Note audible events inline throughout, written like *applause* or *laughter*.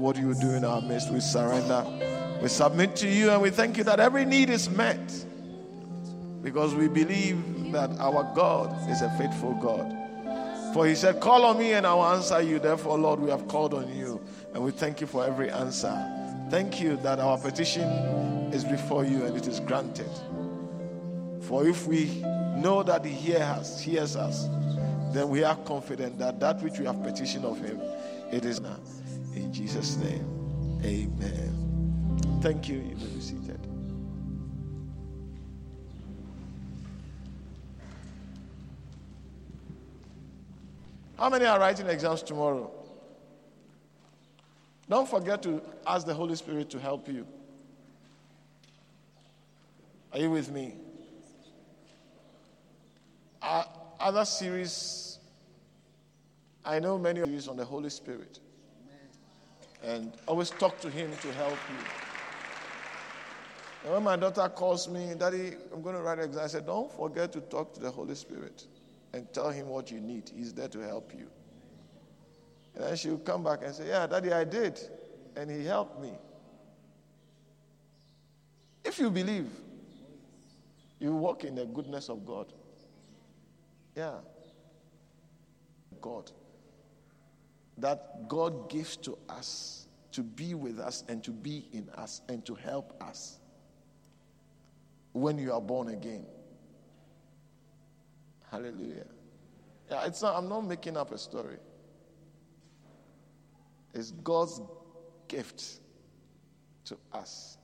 What you do in our midst. We surrender. We submit to you and we thank you that every need is met because we believe that our God is a faithful God. For he said, Call on me and I will answer you. Therefore, Lord, we have called on you and we thank you for every answer. Thank you that our petition is before you and it is granted. For if we know that he hears us, hears us, then we are confident that that which we have petitioned of him, it is now. In Jesus' name, amen. Thank you. You may be seated. How many are writing exams tomorrow? Don't forget to ask the Holy Spirit to help you. Are you with me? Uh, other series, I know many of you on the Holy Spirit. And always talk to Him to help you. And when my daughter calls me, Daddy, I'm going to write an exam, I said, Don't forget to talk to the Holy Spirit and tell Him what you need. He's there to help you. And then she'll come back and say, Yeah, Daddy, I did. And He helped me. If you believe, you walk in the goodness of God. Yeah. God that God gives to us to be with us and to be in us and to help us when you are born again. Hallelujah. Yeah, it's not, I'm not making up a story. It's God's gift to us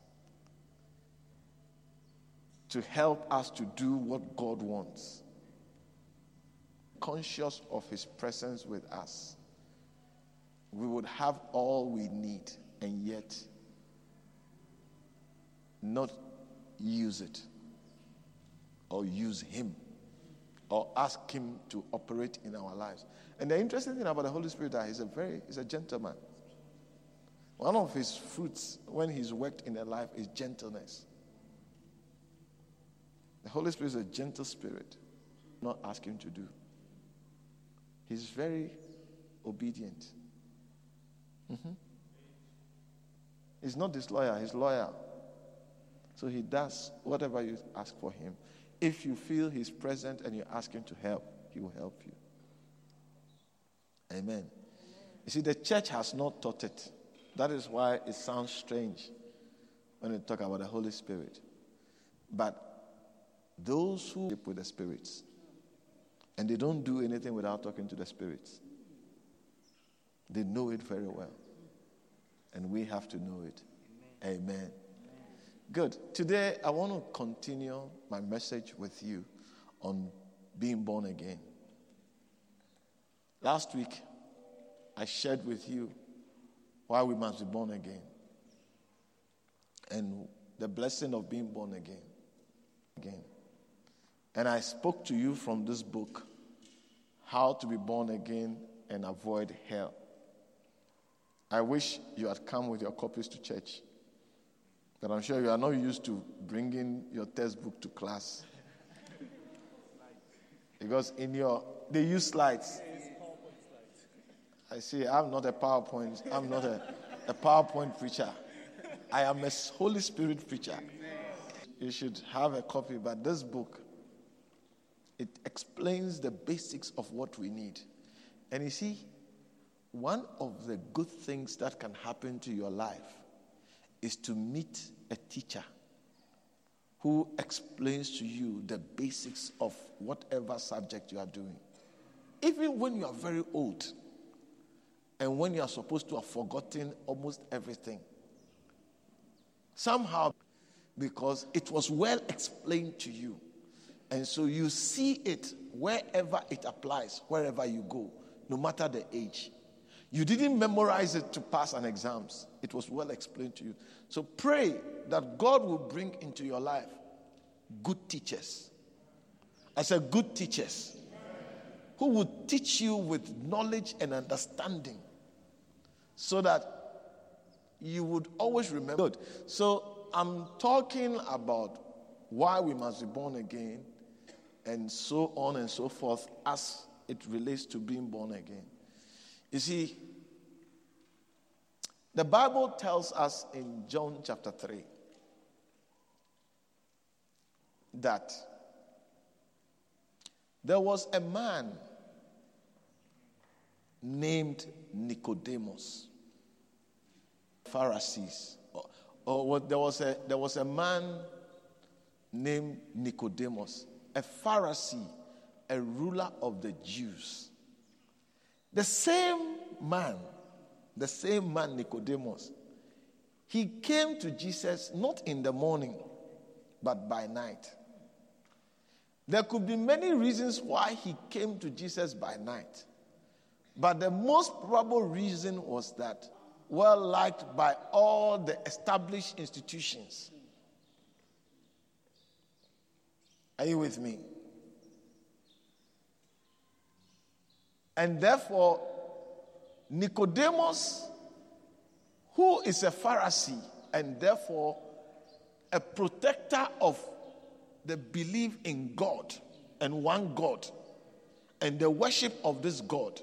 to help us to do what God wants. Conscious of His presence with us we would have all we need and yet not use it or use Him or ask Him to operate in our lives. And the interesting thing about the Holy Spirit is he's a very he's a gentleman. One of his fruits when he's worked in a life is gentleness. The Holy Spirit is a gentle spirit. Not ask him to do. He's very obedient. Mm-hmm. He's not disloyal, he's loyal. So he does whatever you ask for him. If you feel he's present and you ask him to help, he will help you. Amen. You see, the church has not taught it. That is why it sounds strange when we talk about the Holy Spirit. But those who with the spirits, and they don't do anything without talking to the spirits, they know it very well. And we have to know it. Amen. Amen. Good. Today, I want to continue my message with you on being born again. Last week, I shared with you why we must be born again and the blessing of being born again. Again. And I spoke to you from this book, How to Be Born Again and Avoid Hell. I wish you had come with your copies to church. But I'm sure you are not used to bringing your textbook to class. Because in your, they use slides. I see, I'm not a PowerPoint, I'm not a, a PowerPoint preacher. I am a Holy Spirit preacher. You should have a copy, but this book, it explains the basics of what we need. And you see, one of the good things that can happen to your life is to meet a teacher who explains to you the basics of whatever subject you are doing. Even when you are very old and when you are supposed to have forgotten almost everything. Somehow, because it was well explained to you. And so you see it wherever it applies, wherever you go, no matter the age. You didn't memorize it to pass an exams. It was well explained to you. So pray that God will bring into your life good teachers. I said good teachers who will teach you with knowledge and understanding so that you would always remember. Good. So I'm talking about why we must be born again and so on and so forth as it relates to being born again. You see, the Bible tells us in John chapter 3 that there was a man named Nicodemus, Pharisees. Or, or there, was a, there was a man named Nicodemus, a Pharisee, a ruler of the Jews. The same man, the same man, Nicodemus, he came to Jesus not in the morning, but by night. There could be many reasons why he came to Jesus by night. But the most probable reason was that, well liked by all the established institutions. Are you with me? And therefore, Nicodemus, who is a Pharisee and therefore a protector of the belief in God and one God and the worship of this God,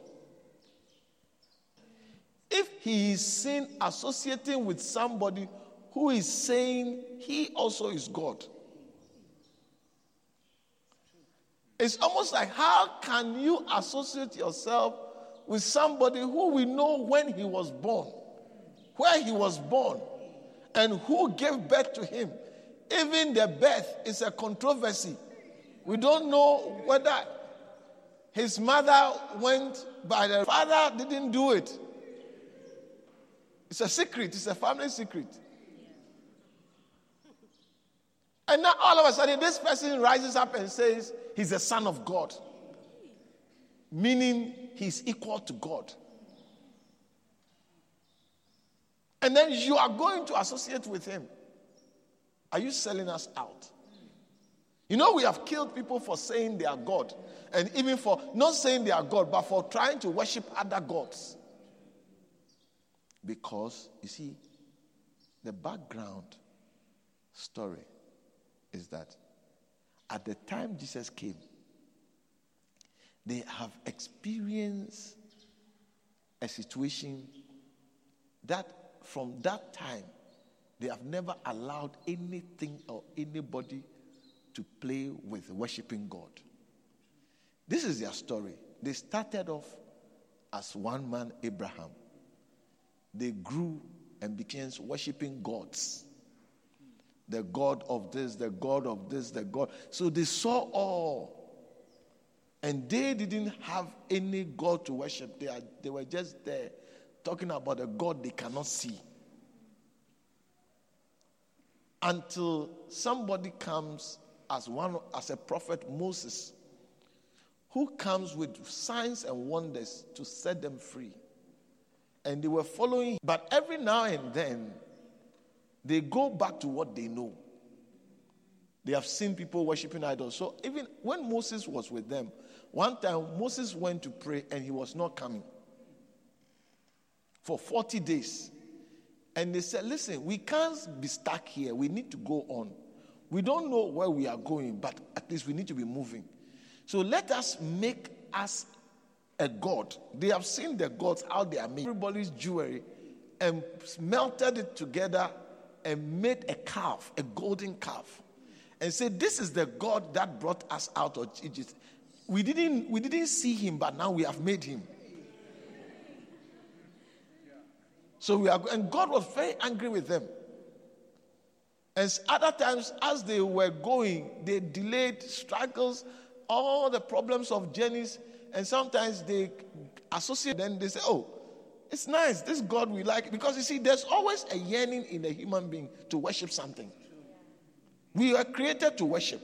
if he is seen associating with somebody who is saying he also is God, it's almost like how can you associate yourself with somebody who we know when he was born, where he was born, and who gave birth to him? Even the birth is a controversy. We don't know whether his mother went, but the father didn't do it. It's a secret, it's a family secret. And now all of a sudden, this person rises up and says he's a son of God, meaning he's equal to God. And then you are going to associate with him. Are you selling us out? You know, we have killed people for saying they are God, and even for not saying they are God, but for trying to worship other gods. Because, you see, the background story is that at the time Jesus came, they have experienced a situation that from that time they have never allowed anything or anybody to play with worshiping God. This is their story. They started off as one man, Abraham. They grew and became worshiping gods. The God of this, the God of this, the God. So they saw all. And they didn't have any God to worship. They, are, they were just there talking about a God they cannot see until somebody comes as one as a prophet Moses who comes with signs and wonders to set them free and they were following but every now and then they go back to what they know they have seen people worshiping idols so even when Moses was with them one time Moses went to pray and he was not coming for 40 days and they said, Listen, we can't be stuck here. We need to go on. We don't know where we are going, but at least we need to be moving. So let us make us a god. They have seen the gods, out there, made. Everybody's jewelry and melted it together and made a calf, a golden calf. And said, This is the God that brought us out of Egypt. We didn't, we didn't see him, but now we have made him. So we are, and God was very angry with them. And other times, as they were going, they delayed struggles, all the problems of journeys, and sometimes they associate. Then they say, "Oh, it's nice. This God we like." Because you see, there's always a yearning in a human being to worship something. We were created to worship.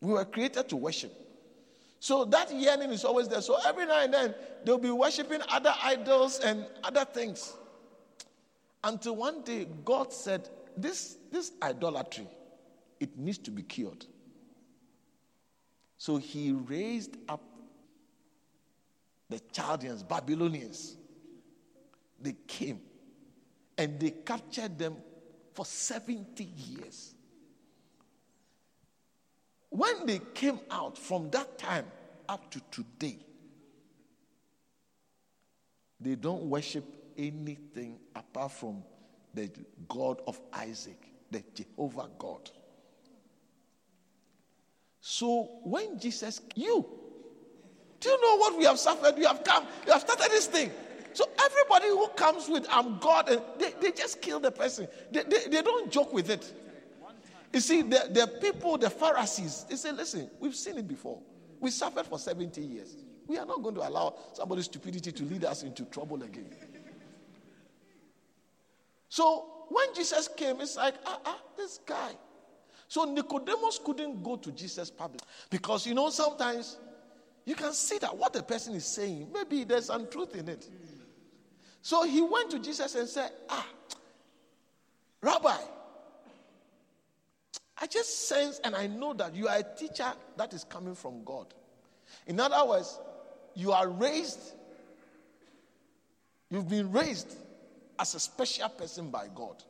We were created to worship. So that yearning is always there. So every now and then they'll be worshiping other idols and other things. Until one day God said, This, this idolatry, it needs to be cured. So he raised up the Chaldeans, Babylonians. They came and they captured them for 70 years. When they came out from that time up to today, they don't worship anything apart from the God of Isaac, the Jehovah God. So when Jesus, you, do you know what we have suffered? We have come, you have started this thing. So everybody who comes with I'm God, and they, they just kill the person. They, they, they don't joke with it. You see, the, the people, the Pharisees, they say, listen, we've seen it before. We suffered for 70 years. We are not going to allow somebody's stupidity to lead us into trouble again. So when Jesus came, it's like, ah, ah, this guy. So Nicodemus couldn't go to Jesus public because you know sometimes you can see that what the person is saying, maybe there's some truth in it. So he went to Jesus and said, Ah, Rabbi, I just sense and I know that you are a teacher that is coming from God. In other words, you are raised, you've been raised as a special person by God.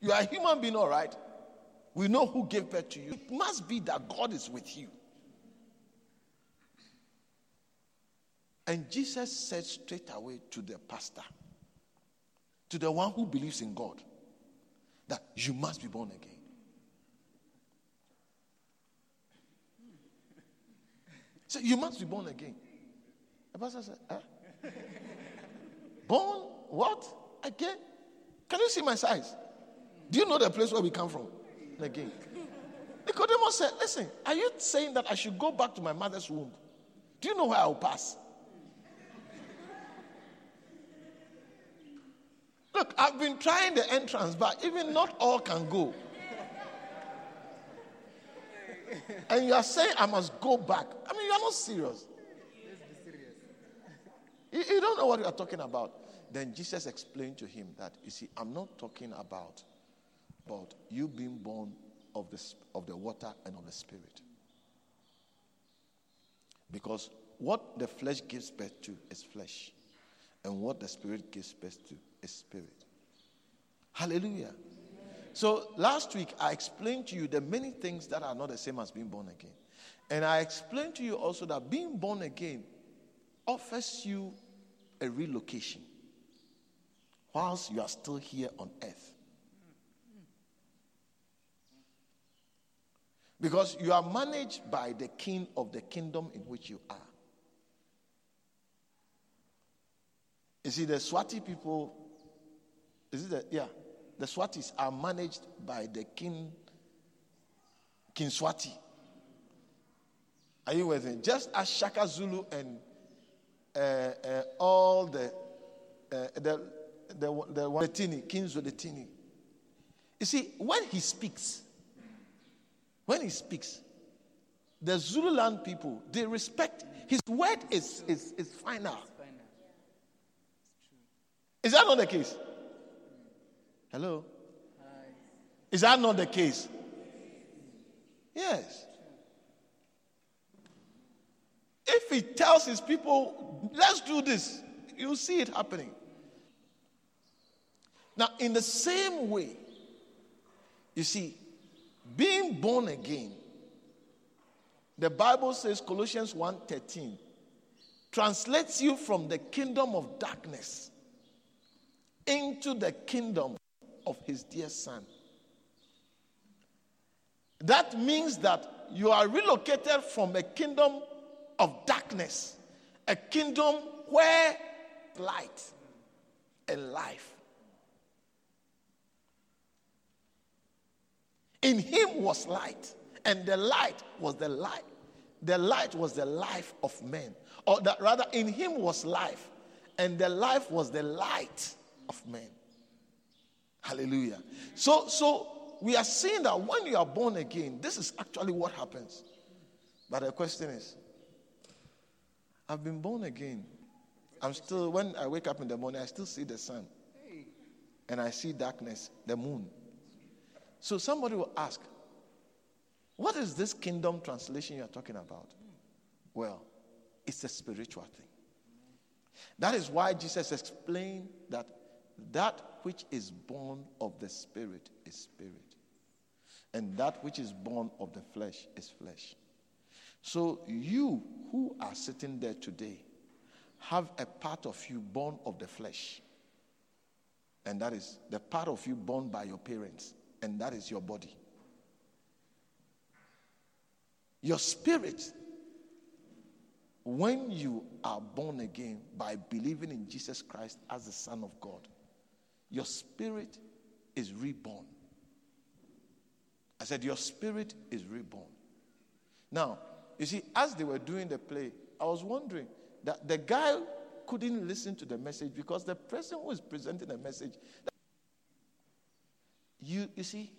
You are a human being, all right? We know who gave birth to you. It must be that God is with you. And Jesus said straight away to the pastor, to the one who believes in God, that you must be born again. So you must be born again. The pastor said, eh? Born what? Again? Can you see my size? Do you know the place where we come from? Again. Nicodemus said, Listen, are you saying that I should go back to my mother's womb? Do you know where I'll pass? Look, I've been trying the entrance, but even not all can go. And you are saying I must go back. I mean, you are not serious. You, you don't know what you are talking about. Then Jesus explained to him that, you see, I'm not talking about, about you being born of the, of the water and of the spirit. Because what the flesh gives birth to is flesh, and what the spirit gives birth to is spirit. Hallelujah. So last week I explained to you the many things that are not the same as being born again. And I explained to you also that being born again offers you a relocation whilst you are still here on earth. Because you are managed by the king of the kingdom in which you are. You see, the Swati people, is it the, yeah, the Swatis are managed by the king, King Swati. Are you with me? Just as Shaka Zulu and uh, uh, all the, uh, the, the, the Zwelithini, King Zwelithini. You see, when he speaks, when he speaks, the Zululand people, they respect his word is, is, is final. Is that not the case? Hello? Is that not the case? Yes. If he tells his people, let's do this, you'll see it happening. Now, in the same way, you see, being born again, the Bible says Colossians 1:13 translates you from the kingdom of darkness into the kingdom of his dear son. That means that you are relocated from a kingdom of darkness, a kingdom where light and life. In him was light, and the light was the light. The light was the life of men. Or that rather, in him was life, and the life was the light of men. Hallelujah. So, so we are seeing that when you are born again, this is actually what happens. But the question is, I've been born again. I'm still, when I wake up in the morning, I still see the sun. And I see darkness, the moon. So somebody will ask, What is this kingdom translation you're talking about? Well, it's a spiritual thing. That is why Jesus explained that that which is born of the Spirit is spirit, and that which is born of the flesh is flesh. So, you who are sitting there today have a part of you born of the flesh, and that is the part of you born by your parents, and that is your body. Your spirit when you are born again by believing in Jesus Christ as the Son of God, your spirit is reborn. I said, Your spirit is reborn. Now, you see, as they were doing the play, I was wondering that the guy couldn't listen to the message because the person who is presenting the message, you, you see,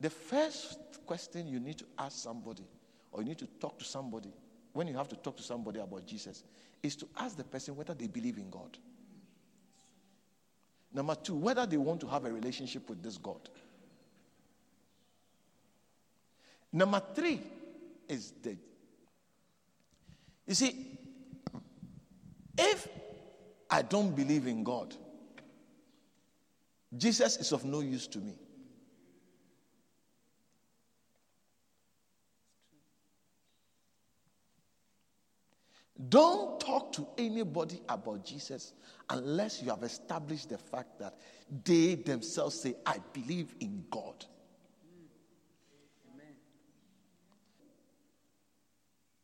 the first question you need to ask somebody or you need to talk to somebody when you have to talk to somebody about Jesus is to ask the person whether they believe in God. Number two, whether they want to have a relationship with this God. Number three is the. You see, if I don't believe in God, Jesus is of no use to me. Don't talk to anybody about Jesus unless you have established the fact that they themselves say, I believe in God.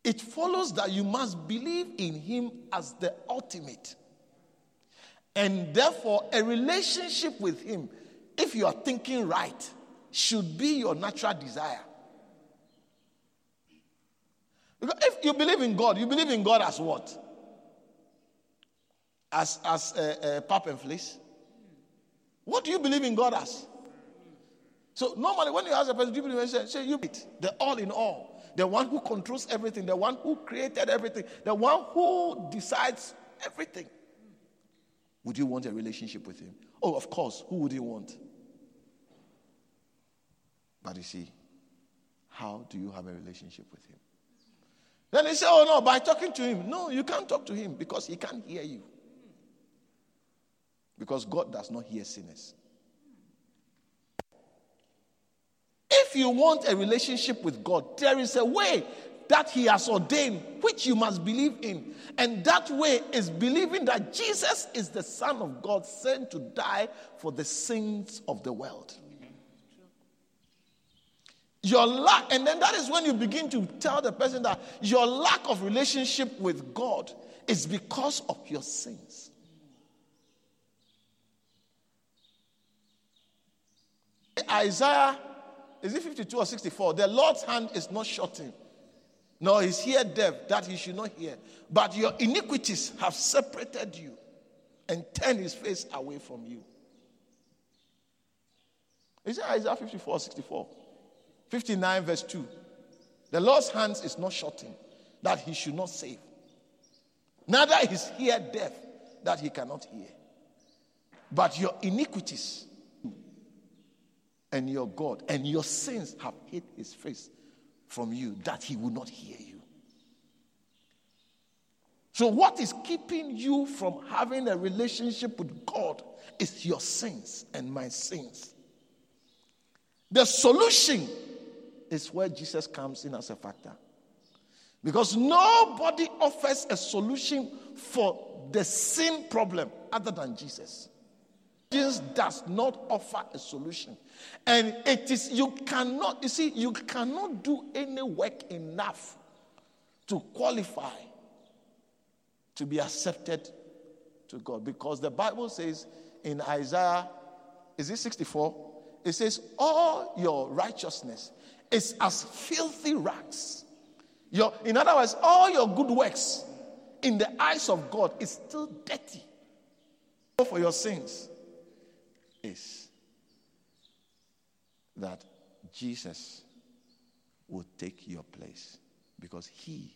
It follows that you must believe in Him as the ultimate. And therefore, a relationship with Him, if you are thinking right, should be your natural desire. Because if you believe in God, you believe in God as what? As as a, a pap and fleece? What do you believe in God as? So normally when you ask a person, do you believe in say, say you the all in all, the one who controls everything, the one who created everything, the one who decides everything. Would you want a relationship with him? Oh, of course. Who would you want? But you see, how do you have a relationship with him? Then they say, oh no, by talking to him. No, you can't talk to him because he can't hear you. Because God does not hear sinners. If you want a relationship with God, there is a way that He has ordained, which you must believe in. And that way is believing that Jesus is the Son of God sent to die for the sins of the world. Your lack, and then that is when you begin to tell the person that your lack of relationship with God is because of your sins. Isaiah, is it 52 or 64? The Lord's hand is not shortened, nor his ear deaf that he should not hear. But your iniquities have separated you and turned his face away from you. Is it Isaiah 54 or 64? 59, verse 2. The Lord's hands is not shortened, that he should not save. Neither is ear deaf, that he cannot hear. But your iniquities and your God and your sins have hid his face from you, that he will not hear you. So, what is keeping you from having a relationship with God is your sins and my sins. The solution is where Jesus comes in as a factor. Because nobody offers a solution for the sin problem other than Jesus. Jesus does not offer a solution. And it is, you cannot, you see, you cannot do any work enough to qualify to be accepted to God. Because the Bible says in Isaiah, is it 64? It says, All your righteousness is as filthy rags. Your, in other words, all your good works in the eyes of God is still dirty. For your sins is that Jesus will take your place because he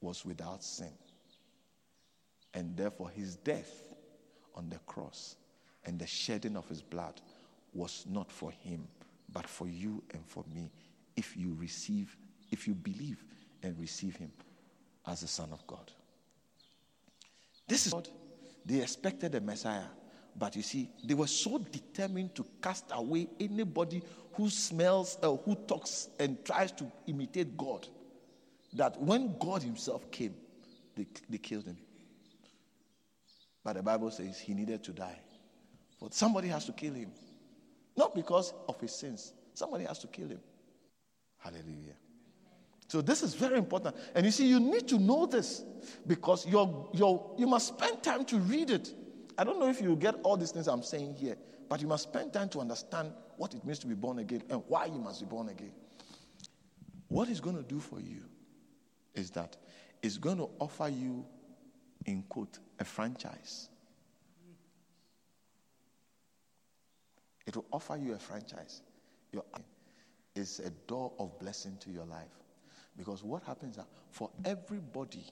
was without sin. And therefore, his death on the cross and the shedding of his blood was not for him, but for you and for me if you receive, if you believe and receive him as the Son of God. This is what they expected a Messiah, but you see, they were so determined to cast away anybody who smells, or who talks and tries to imitate God, that when God Himself came, they, they killed him. But the Bible says he needed to die. But somebody has to kill him. Not because of his sins, somebody has to kill him. Hallelujah. So this is very important. And you see, you need to know this because you're, you're, you must spend time to read it. I don't know if you get all these things I'm saying here, but you must spend time to understand what it means to be born again and why you must be born again. What it's going to do for you is that it's going to offer you, in quote, a franchise. It will offer you a franchise. Your is a door of blessing to your life. Because what happens for everybody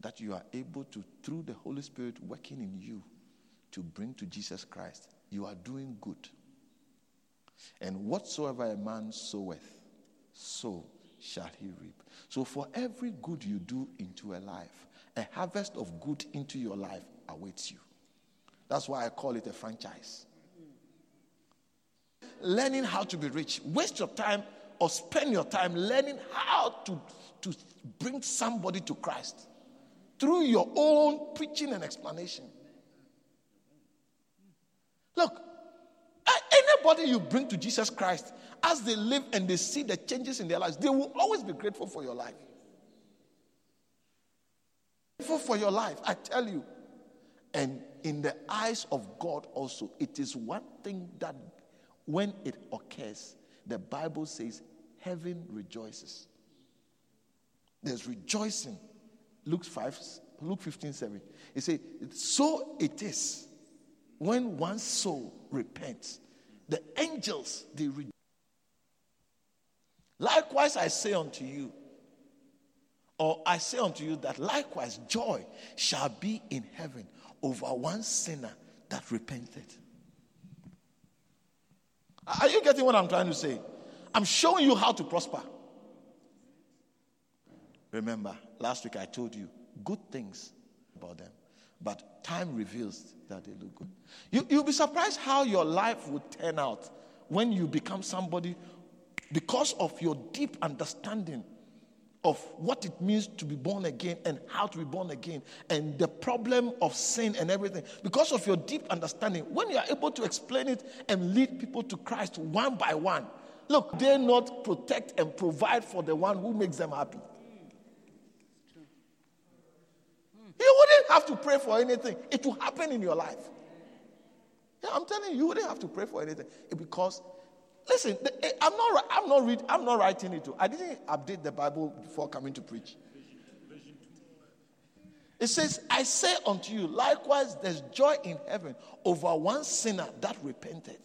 that you are able to, through the Holy Spirit working in you, to bring to Jesus Christ, you are doing good. And whatsoever a man soweth, so shall he reap. So for every good you do into a life, a harvest of good into your life awaits you. That's why I call it a franchise. Learning how to be rich. Waste your time or spend your time learning how to, to bring somebody to Christ through your own preaching and explanation. Look, anybody you bring to Jesus Christ, as they live and they see the changes in their lives, they will always be grateful for your life. Grateful for your life, I tell you. And in the eyes of God also, it is one thing that when it occurs, the Bible says heaven rejoices. There's rejoicing. Luke 5, Luke 15, 7. It says, So it is when one soul repents, the angels they rejoice. Likewise, I say unto you, or I say unto you that likewise joy shall be in heaven over one sinner that repented. Are you getting what I'm trying to say? I'm showing you how to prosper. Remember, last week I told you good things about them, but time reveals that they look good. You, you'll be surprised how your life would turn out when you become somebody because of your deep understanding of what it means to be born again and how to be born again and the problem of sin and everything. Because of your deep understanding, when you are able to explain it and lead people to Christ one by one, look, they not protect and provide for the one who makes them happy. You wouldn't have to pray for anything, it will happen in your life. Yeah, I'm telling you, you wouldn't have to pray for anything because Listen, eh, I'm not, I'm not, read, I'm not writing it. I didn't update the Bible before coming to preach. It says, I say unto you, likewise, there's joy in heaven over one sinner that repented.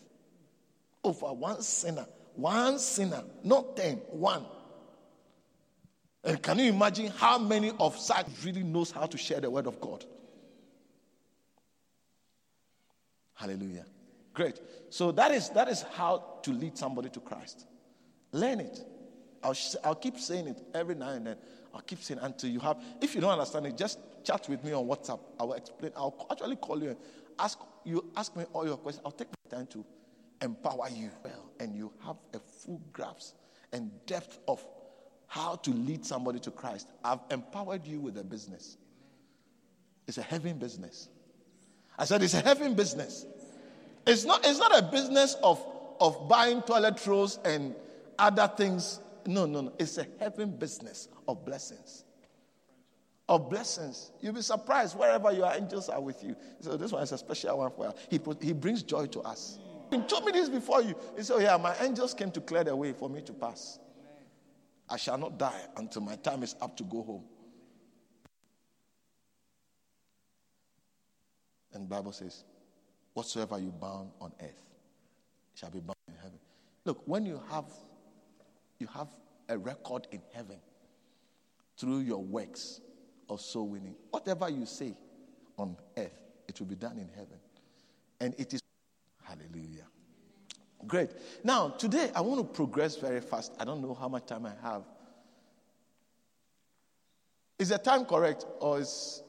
Over one sinner. One sinner, not ten, one. And can you imagine how many of such really knows how to share the word of God? Hallelujah. Great. So that is that is how to lead somebody to Christ. Learn it. I'll, I'll keep saying it every now and then. I'll keep saying until you have. If you don't understand it, just chat with me on WhatsApp. I will explain. I'll actually call you and ask you ask me all your questions. I'll take my time to empower you well, and you have a full grasp and depth of how to lead somebody to Christ. I've empowered you with a business. It's a heaven business. I said it's a heaven business. It's not, it's not a business of, of buying toilet rolls and other things. No, no, no. It's a heaven business of blessings. Of blessings. You'll be surprised wherever your angels are with you. So this one is a special one for you. He, he brings joy to us. He told me this before you. He said, oh, Yeah, my angels came to clear the way for me to pass. I shall not die until my time is up to go home. And Bible says, whatsoever you bound on earth shall be bound in heaven. Look, when you have you have a record in heaven, through your works of soul winning. Whatever you say on earth, it will be done in heaven. And it is. Hallelujah. Great. Now, today I want to progress very fast. I don't know how much time I have. Is the time correct or is.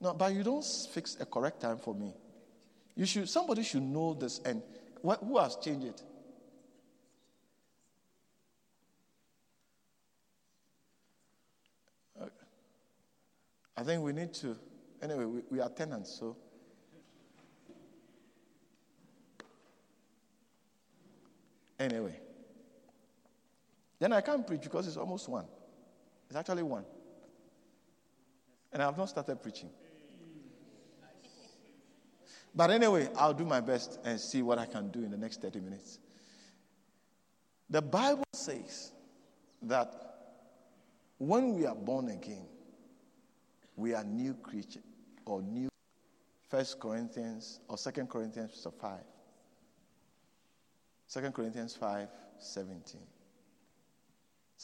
No, but you don't fix a correct time for me. You should, somebody should know this and who has changed it? Uh, I think we need to. Anyway, we, we are tenants, so. Anyway. Then I can't preach because it's almost one. It's actually one. And I have not started preaching. But anyway, I'll do my best and see what I can do in the next 30 minutes. The Bible says that when we are born again, we are new creature or new. First Corinthians or Second Corinthians chapter 5. Second Corinthians 5, 17.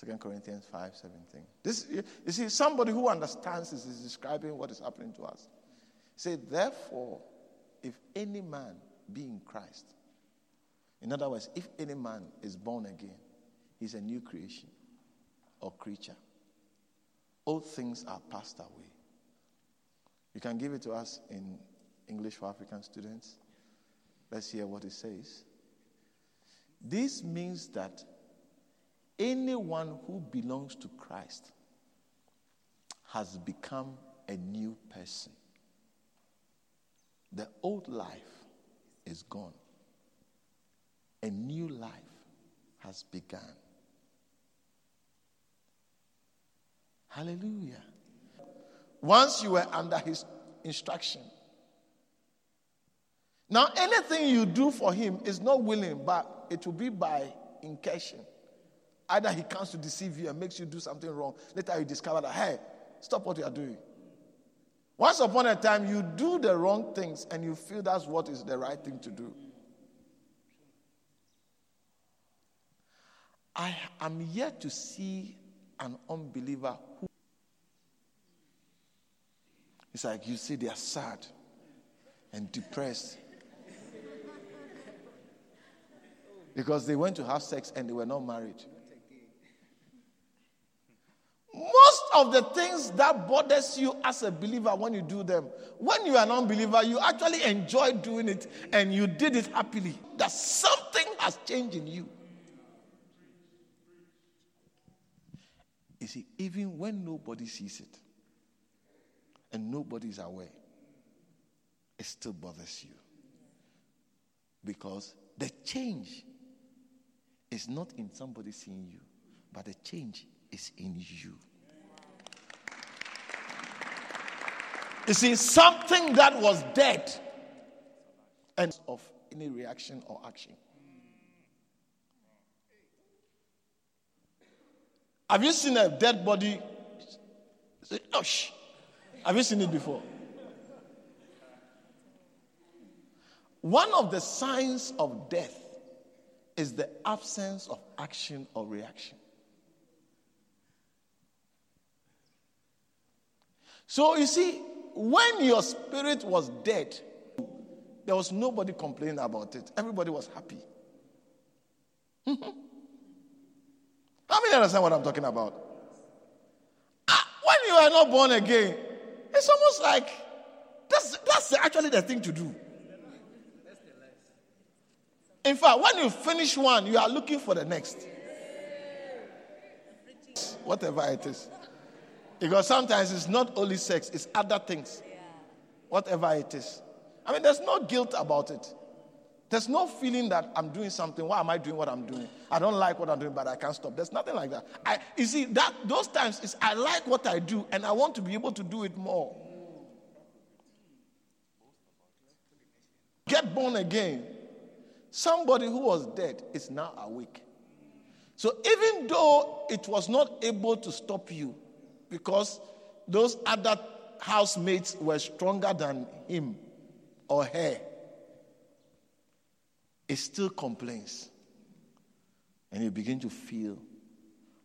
2 Corinthians 5, 17. This, you see, somebody who understands this is describing what is happening to us. Say, therefore, if any man be in Christ, in other words, if any man is born again, he's a new creation or creature. All things are passed away. You can give it to us in English for African students. Let's hear what it says. This means that anyone who belongs to Christ has become a new person. The old life is gone, a new life has begun. Hallelujah. Once you were under his instruction. Now, anything you do for him is not willing, but it will be by incursion. Either he comes to deceive you and makes you do something wrong. Later you discover that, hey, stop what you are doing. Once upon a time, you do the wrong things and you feel that's what is the right thing to do. I am yet to see an unbeliever who. It's like you see they are sad and depressed because they went to have sex and they were not married. Most of the things that bothers you as a believer when you do them, when you are an unbeliever, you actually enjoy doing it and you did it happily. That something has changed in you. You see, even when nobody sees it and nobody is aware, it still bothers you. Because the change is not in somebody seeing you, but the change is in you. You see, something that was dead and of any reaction or action. Have you seen a dead body? Say, oh, shh. Have you seen it before? One of the signs of death is the absence of action or reaction. So you see, when your spirit was dead, there was nobody complaining about it. Everybody was happy. *laughs* How many understand what I'm talking about? Ah, when you are not born again, it's almost like that's, that's actually the thing to do. In fact, when you finish one, you are looking for the next. Whatever it is. Because sometimes it's not only sex, it's other things. Whatever it is. I mean, there's no guilt about it. There's no feeling that I'm doing something. Why am I doing what I'm doing? I don't like what I'm doing, but I can't stop. There's nothing like that. I, you see, that those times is I like what I do and I want to be able to do it more. Get born again. Somebody who was dead is now awake. So even though it was not able to stop you, because those other housemates were stronger than him or her, it still complains. And you begin to feel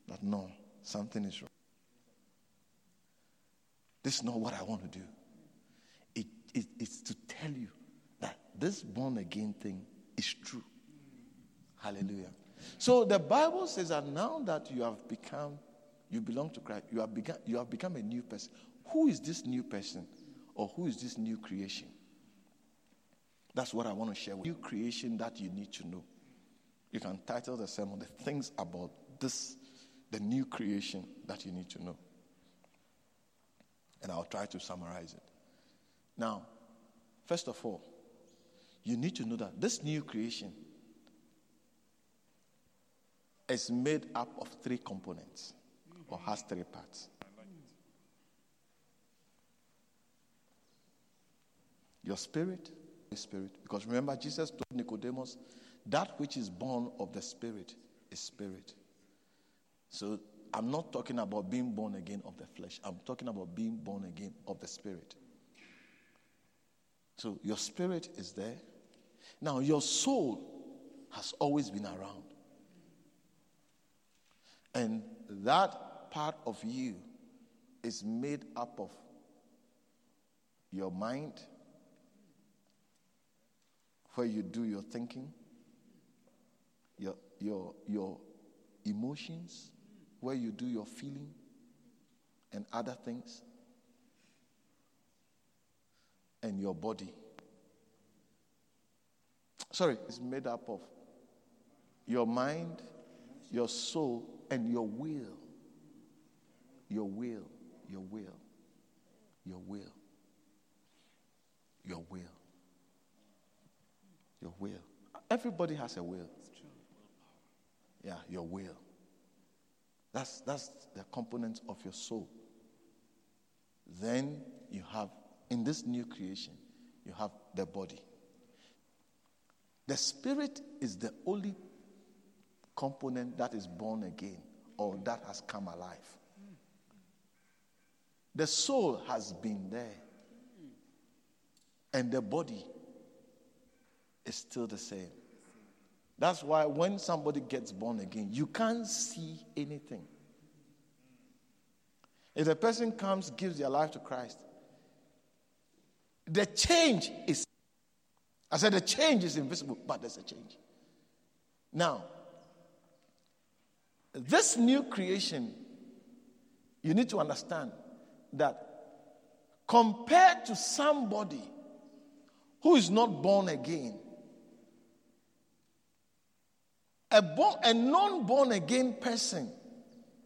that no, something is wrong. This is not what I want to do. It, it, it's to tell you that this born again thing is true. Hallelujah. So the Bible says that now that you have become, you belong to Christ, you have, become, you have become a new person. Who is this new person? Or who is this new creation? That's what I want to share with you. New creation that you need to know. You can title the sermon, The Things About This, the New Creation That You Need to Know. And I'll try to summarize it. Now, first of all, you need to know that this new creation is made up of three components or has three parts. Your spirit, spirit. Because remember, Jesus told Nicodemus, that which is born of the spirit is spirit. So I'm not talking about being born again of the flesh. I'm talking about being born again of the spirit. So your spirit is there. Now, your soul has always been around. And that part of you is made up of your mind, where you do your thinking, your, your, your emotions, where you do your feeling, and other things, and your body. Sorry, it's made up of your mind, your soul, and your will. Your will, your will, your will, your will, your will. Everybody has a will. Yeah, your will. That's, that's the component of your soul. Then you have, in this new creation, you have the body. The spirit is the only component that is born again or that has come alive. The soul has been there, and the body is still the same. That's why when somebody gets born again, you can't see anything. If a person comes, gives their life to Christ, the change is, I said the change is invisible, but there's a change. Now, this new creation, you need to understand that compared to somebody who is not born again, a, born, a non born again person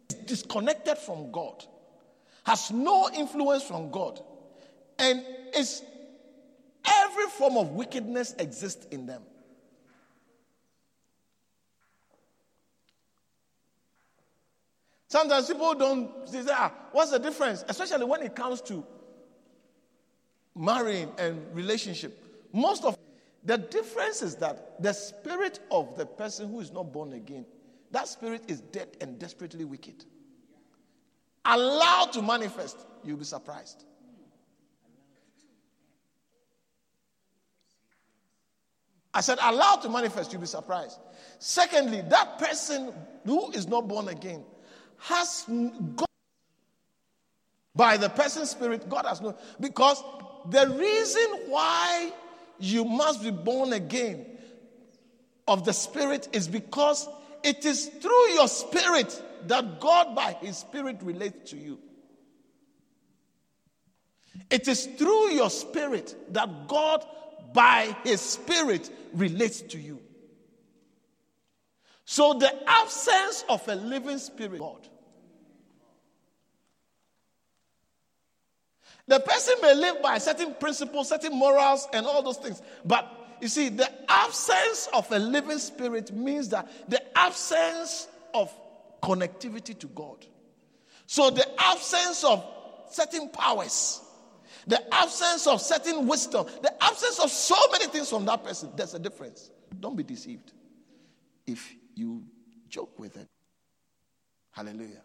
is disconnected from God, has no influence from God, and is every form of wickedness exists in them. Sometimes people don't say, ah, what's the difference? Especially when it comes to marrying and relationship. Most of the difference is that the spirit of the person who is not born again, that spirit is dead and desperately wicked. Allowed to manifest, you'll be surprised. I said, allowed to manifest, you'll be surprised. Secondly, that person who is not born again has God by the person's spirit, God has known. Because the reason why you must be born again of the spirit is because it is through your spirit that God by his spirit relates to you. It is through your spirit that God by his spirit relates to you. So the absence of a living spirit, God. The person may live by certain principles, certain morals, and all those things. But you see, the absence of a living spirit means that the absence of connectivity to God. So the absence of certain powers, the absence of certain wisdom, the absence of so many things from that person, there's a difference. Don't be deceived. If you joke with it. Hallelujah.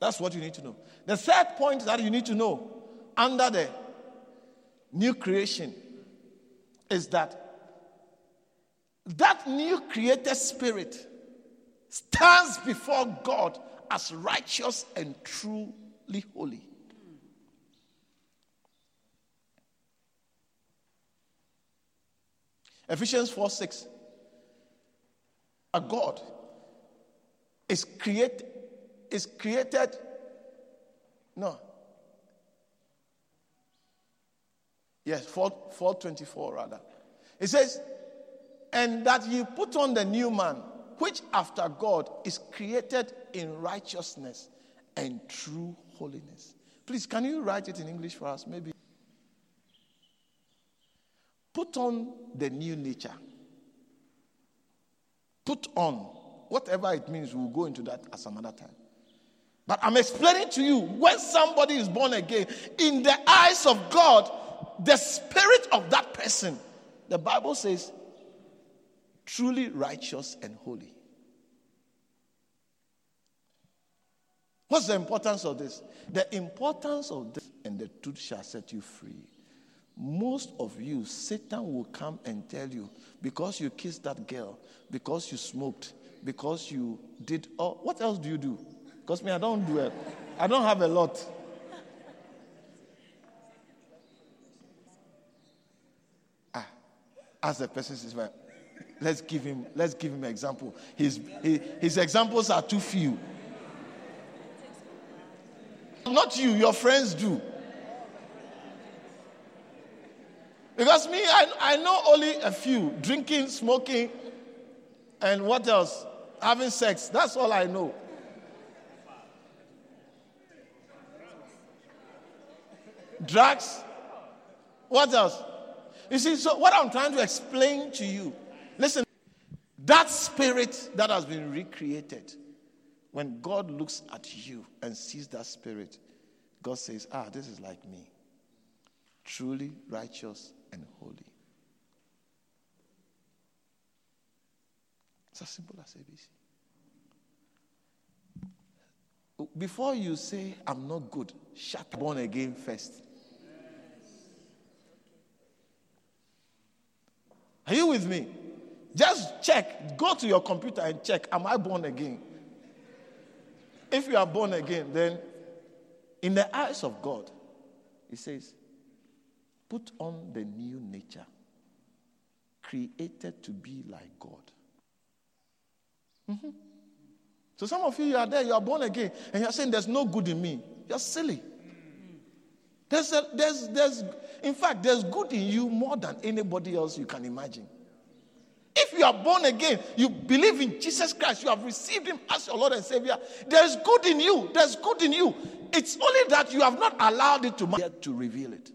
That's what you need to know. The third point that you need to know under the new creation is that that new created spirit stands before God as righteous and truly holy. Ephesians 4 6 a God is created is created no. Yes 4, 424 rather. It says and that you put on the new man which after god is created in righteousness and true holiness. Please can you write it in english for us? Maybe. Put on the new nature put on whatever it means we'll go into that at some other time but I'm explaining to you when somebody is born again, in the eyes of God, the spirit of that person, the Bible says, truly righteous and holy. What's the importance of this? The importance of this, and the truth shall set you free. Most of you, Satan will come and tell you because you kissed that girl, because you smoked, because you did, oh, what else do you do? Because me, I don't do it. I don't have a lot. Ah, as the person says, well, let's give him, let's give him an example. His, his, his examples are too few. Not you, your friends do. Because me, I, I know only a few drinking, smoking, and what else? Having sex. That's all I know. drugs. What else? You see, so what I'm trying to explain to you, listen, that spirit that has been recreated, when God looks at you and sees that spirit, God says, Ah, this is like me. Truly righteous and holy. It's as simple as ABC. Before you say, I'm not good, shut born again first. Are you with me? Just check. Go to your computer and check. Am I born again? If you are born again, then in the eyes of God, He says, put on the new nature, created to be like God. Mm-hmm. So some of you, you are there, you are born again, and you're saying there's no good in me. You're silly. There's, a, there's, there's, in fact, there's good in you more than anybody else you can imagine. If you are born again, you believe in Jesus Christ, you have received Him as your Lord and Savior, there's good in you. There's good in you. It's only that you have not allowed it to, to reveal it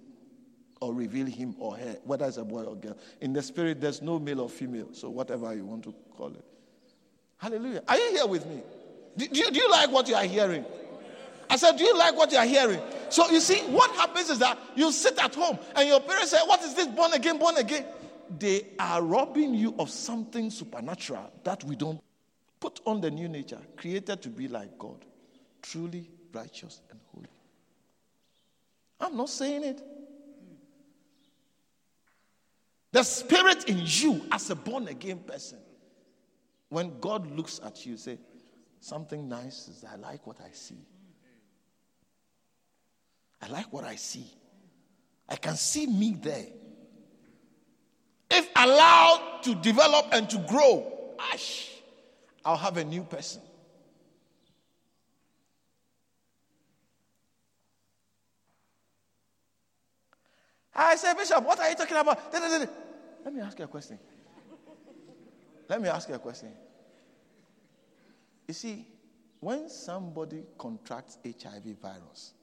or reveal Him or her, whether it's a boy or girl. In the spirit, there's no male or female, so whatever you want to call it. Hallelujah. Are you here with me? Do, do, you, do you like what you are hearing? I said, Do you like what you are hearing? So you see, what happens is that you sit at home and your parents say, What is this born again, born again? They are robbing you of something supernatural that we don't put on the new nature, created to be like God, truly righteous and holy. I'm not saying it. The spirit in you as a born again person, when God looks at you, say, something nice is I like what I see. I like what I see. I can see me there. If allowed to develop and to grow, ash, I'll have a new person. I say, Bishop, what are you talking about? Let me ask you a question. Let me ask you a question. You see, when somebody contracts HIV virus,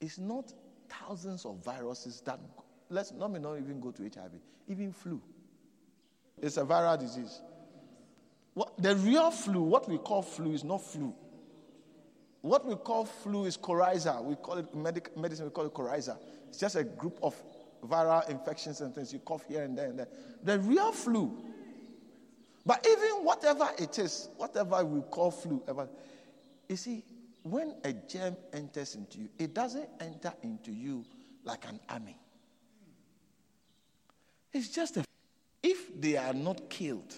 it's not thousands of viruses that let's let me not even go to HIV, even flu. It's a viral disease. What, the real flu, what we call flu, is not flu. What we call flu is coryza. We call it medic, medicine. We call it coryza. It's just a group of viral infections and things. You cough here and there and there. The real flu. But even whatever it is, whatever we call flu, ever, you see, when a germ enters into you, it doesn't enter into you like an army. It's just a. If they are not killed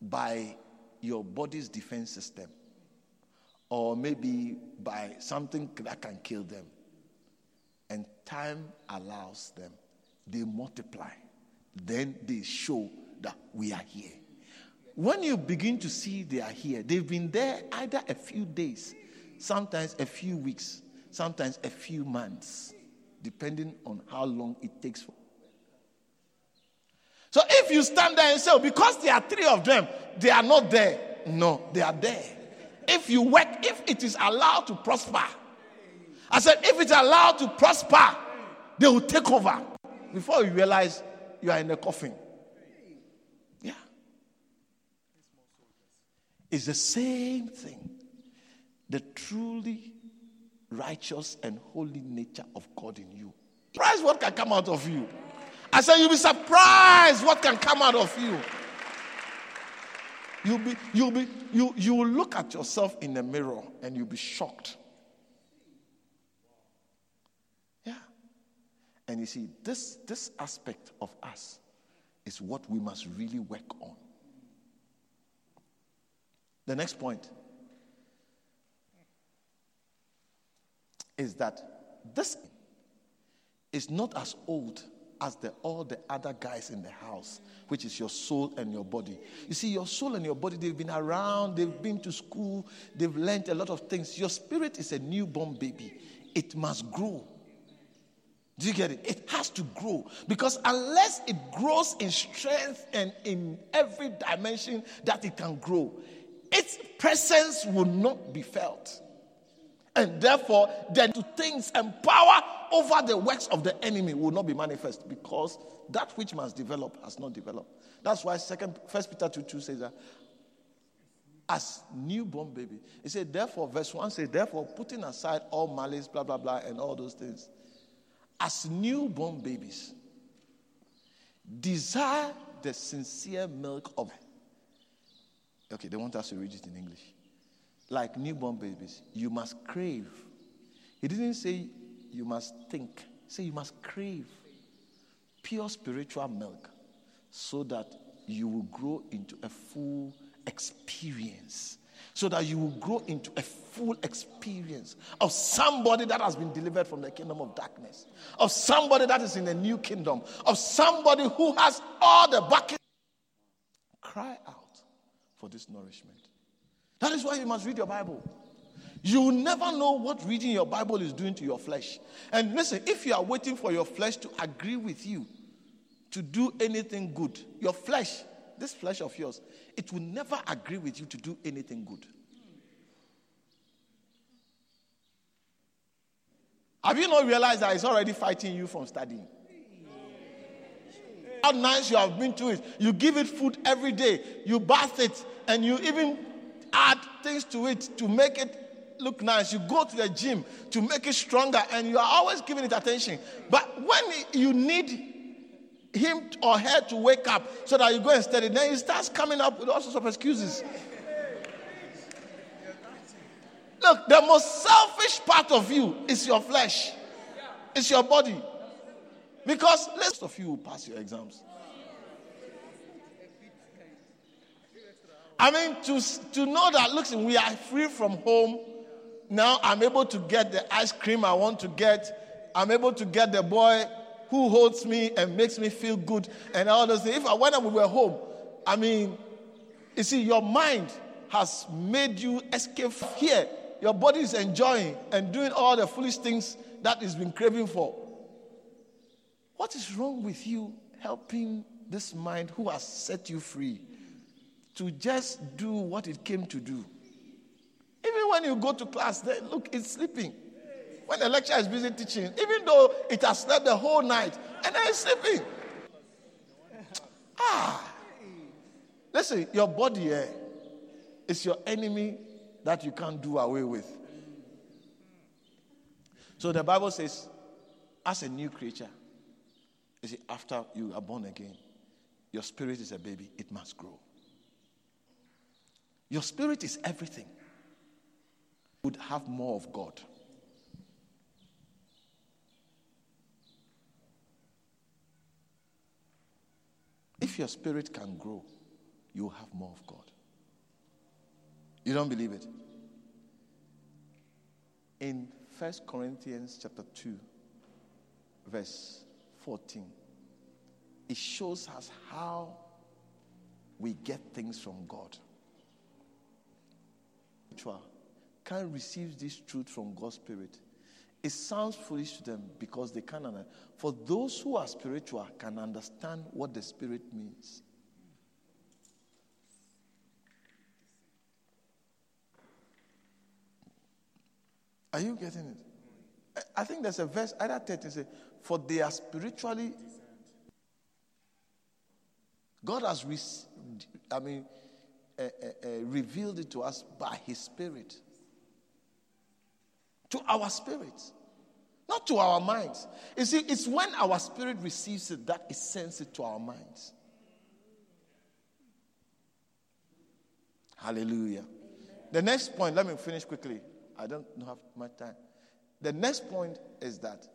by your body's defense system, or maybe by something that can kill them, and time allows them, they multiply then they show that we are here. When you begin to see they are here, they've been there either a few days, sometimes a few weeks, sometimes a few months, depending on how long it takes for. So if you stand there and say, oh, because there are three of them, they are not there. No, they are there. If you work, if it is allowed to prosper, I said, if it's allowed to prosper, they will take over before you realize you are in a coffin. Yeah. It's the same thing. The truly righteous and holy nature of God in you. Surprise what can come out of you. I said, you'll be surprised what can come out of you. You'll be, you'll be, you, you will look at yourself in the mirror and you'll be shocked. And you see, this, this aspect of us is what we must really work on. The next point is that this is not as old as the, all the other guys in the house, which is your soul and your body. You see, your soul and your body, they've been around, they've been to school, they've learned a lot of things. Your spirit is a newborn baby, it must grow. Do you get it? It has to grow because unless it grows in strength and in every dimension that it can grow, its presence will not be felt. And therefore, then to things and power over the works of the enemy will not be manifest because that which must develop has not developed. That's why second first Peter 2 2 says that as newborn baby. He said, therefore, verse 1 says, therefore, putting aside all malice, blah, blah, blah, and all those things, as newborn babies, desire the sincere milk of. Okay, they want us to read it in English like newborn babies, you must crave. He didn't say you must think, say you must crave pure spiritual milk so that you will grow into a full experience. So that you will grow into a full experience of somebody that has been delivered from the kingdom of darkness, of somebody that is in a new kingdom, of somebody who has all the backing. Cry out for this nourishment. That is why you must read your Bible. You will never know what reading your Bible is doing to your flesh. And listen, if you are waiting for your flesh to agree with you to do anything good, your flesh, this flesh of yours, it will never agree with you to do anything good. Have you not realized that it's already fighting you from studying? How nice you have been to it. You give it food every day, you bath it, and you even add things to it to make it look nice. You go to the gym to make it stronger, and you are always giving it attention. But when you need him or her to wake up so that you go and study, then he starts coming up with all sorts of excuses. Look, the most selfish part of you is your flesh, it's your body. Because most of you will pass your exams. I mean, to, to know that, look, we are free from home. Now I'm able to get the ice cream I want to get. I'm able to get the boy who holds me and makes me feel good and all those things. If I, when we were home, I mean, you see, your mind has made you escape here. Your body is enjoying and doing all the foolish things that it's been craving for. What is wrong with you helping this mind who has set you free? to just do what it came to do. Even when you go to class, look, it's sleeping. When the lecturer is busy teaching, even though it has slept the whole night, and then sleeping. Ah. Listen, your body eh, is your enemy that you can't do away with. So the Bible says, as a new creature, you see, after you are born again, your spirit is a baby, it must grow. Your spirit is everything. Would have more of God. If your spirit can grow, you will have more of God. You don't believe it? In 1 Corinthians chapter 2, verse 14, it shows us how we get things from God. Can receive this truth from God's Spirit. It sounds foolish to them because they can't understand. For those who are spiritual can understand what the Spirit means. Are you getting it? I think there's a verse, either 13 say, For they are spiritually. God has, re- I mean, uh, uh, uh, revealed it to us by His Spirit. To our spirits, not to our minds. You see, it's when our spirit receives it that it sends it to our minds. Hallelujah. The next point, let me finish quickly. I don't have much time. The next point is that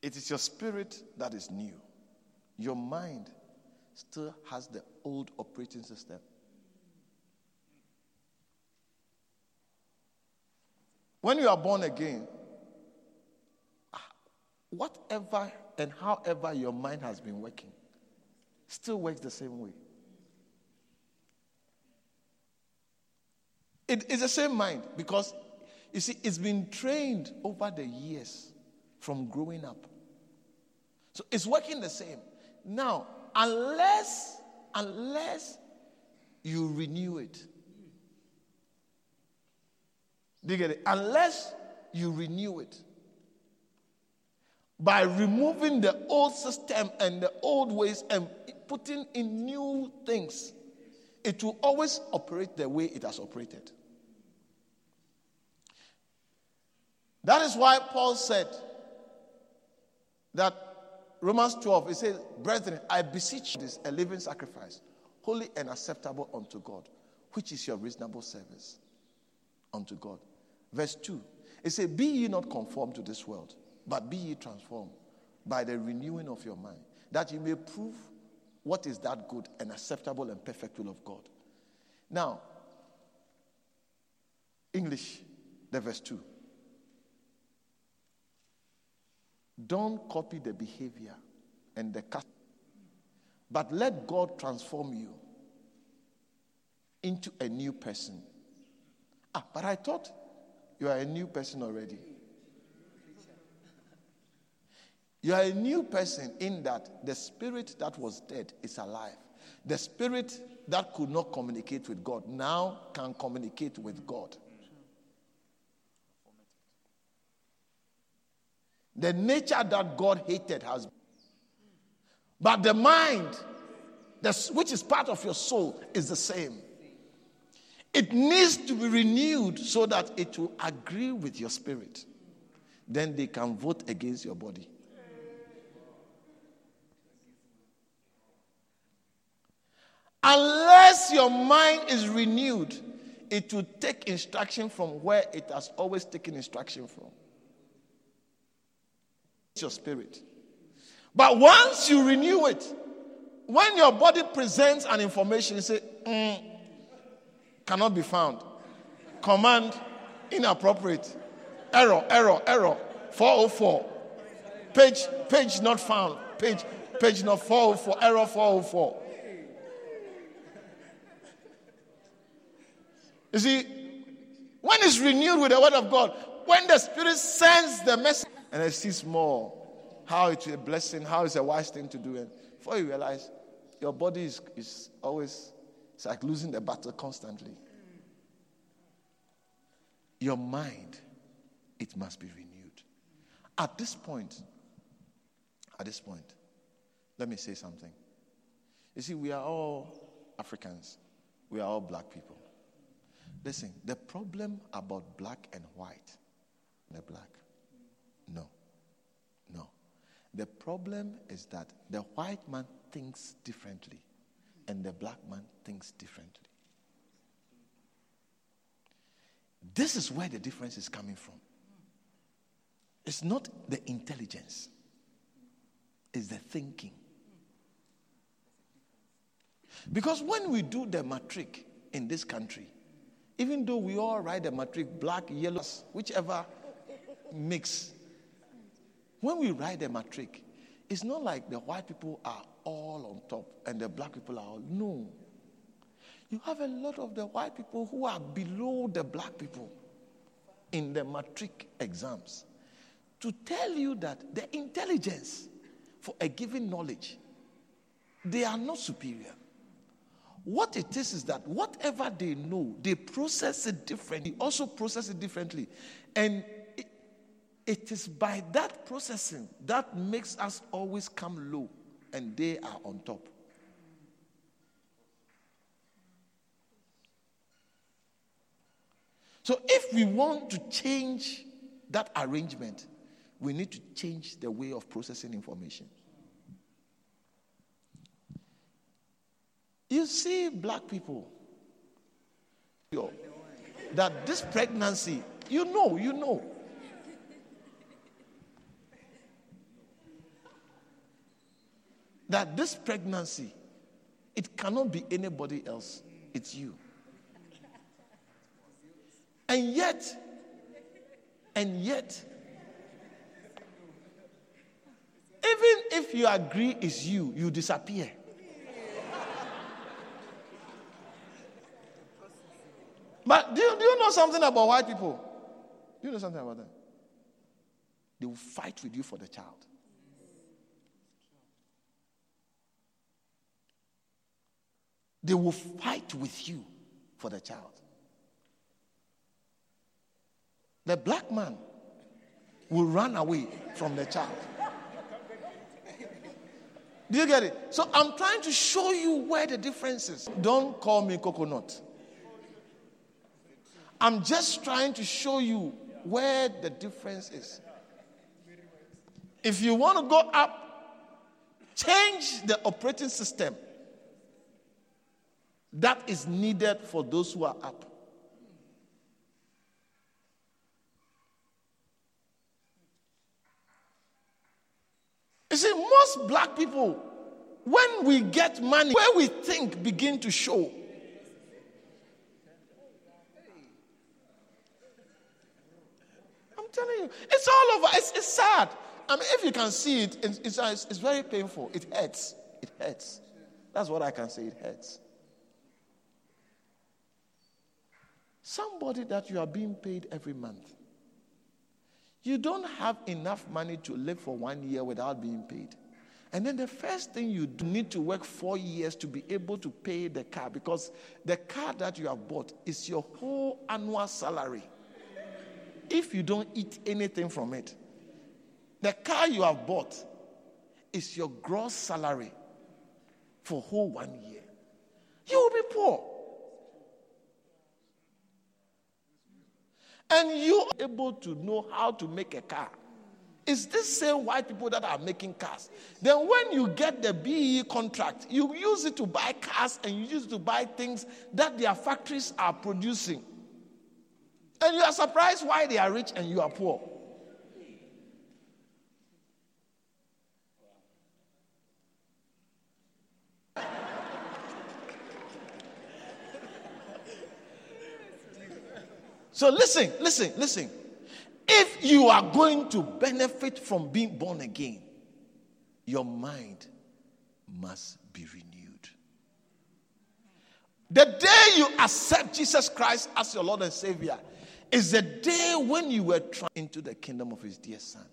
it is your spirit that is new. Your mind still has the old operating system. When you are born again, ah, whatever and however your mind has been working still works the same way. It is the same mind because you see, it's been trained over the years from growing up. So it's working the same. Now, unless unless you renew it. Do you get it? Unless you renew it. By removing the old system and the old ways and putting in new things, it will always operate the way it has operated. That is why Paul said that Romans 12, he says, Brethren, I beseech you this a living sacrifice, holy and acceptable unto God, which is your reasonable service unto God. Verse 2, it says, Be ye not conformed to this world, but be ye transformed by the renewing of your mind, that you may prove what is that good and acceptable and perfect will of God. Now, English, the verse 2. Don't copy the behavior and the custom, but let God transform you into a new person. Ah, but I thought you are a new person already. You are a new person in that the spirit that was dead is alive. The spirit that could not communicate with God now can communicate with God. The nature that God hated has. But the mind, which is part of your soul, is the same. It needs to be renewed so that it will agree with your spirit. Then they can vote against your body. Unless your mind is renewed, it will take instruction from where it has always taken instruction from It's your spirit. But once you renew it, when your body presents an information, you say, mm, cannot be found. Command inappropriate. Error, error, error. 404. Page, page not found. Page, page not 404. Error 404. You see, when it's renewed with the word of God, when the Spirit sends the message, and I see more how it's a blessing, how it's a wise thing to do. And before you realize, your body is, is always, it's like losing the battle constantly. Your mind, it must be renewed. At this point, at this point, let me say something. You see, we are all Africans, we are all black people. Listen, the problem about black and white, the black, no. No. The problem is that the white man thinks differently and the black man thinks differently. This is where the difference is coming from. It's not the intelligence, it's the thinking. Because when we do the matric in this country, even though we all write the matric black, yellow, whichever mix, when we write the matric, it's not like the white people are all on top and the black people are all. No. You have a lot of the white people who are below the black people in the matric exams to tell you that the intelligence for a given knowledge, they are not superior. What it is is that whatever they know, they process it differently, also process it differently. And it, it is by that processing that makes us always come low and they are on top. So if we want to change that arrangement, we need to change the way of processing information. You see, black people, that this pregnancy, you know, you know. That this pregnancy, it cannot be anybody else, it's you. And yet, and yet, even if you agree it's you, you disappear. But do you, do you know something about white people? Do you know something about them? They will fight with you for the child. They will fight with you for the child. The black man will run away from the child. Do you get it? So I'm trying to show you where the difference is. Don't call me coconut. I'm just trying to show you where the difference is. If you want to go up, change the operating system that is needed for those who are up. You see, most black people, when we get money, where we think begin to show. I'm telling you, it's all over. It's, it's sad. I mean, if you can see it, it's, it's, it's very painful. It hurts. It hurts. That's what I can say. It hurts. Somebody that you are being paid every month you don't have enough money to live for one year without being paid. And then the first thing you need to work four years to be able to pay the car because the car that you have bought is your whole annual salary. If you don't eat anything from it, the car you have bought is your gross salary for whole one year. You will be poor. And you are able to know how to make a car. It's this same white people that are making cars. Then, when you get the BE contract, you use it to buy cars and you use it to buy things that their factories are producing. And you are surprised why they are rich and you are poor. So listen, listen, listen. If you are going to benefit from being born again, your mind must be renewed. The day you accept Jesus Christ as your Lord and Savior is the day when you were trying into the kingdom of His dear Son.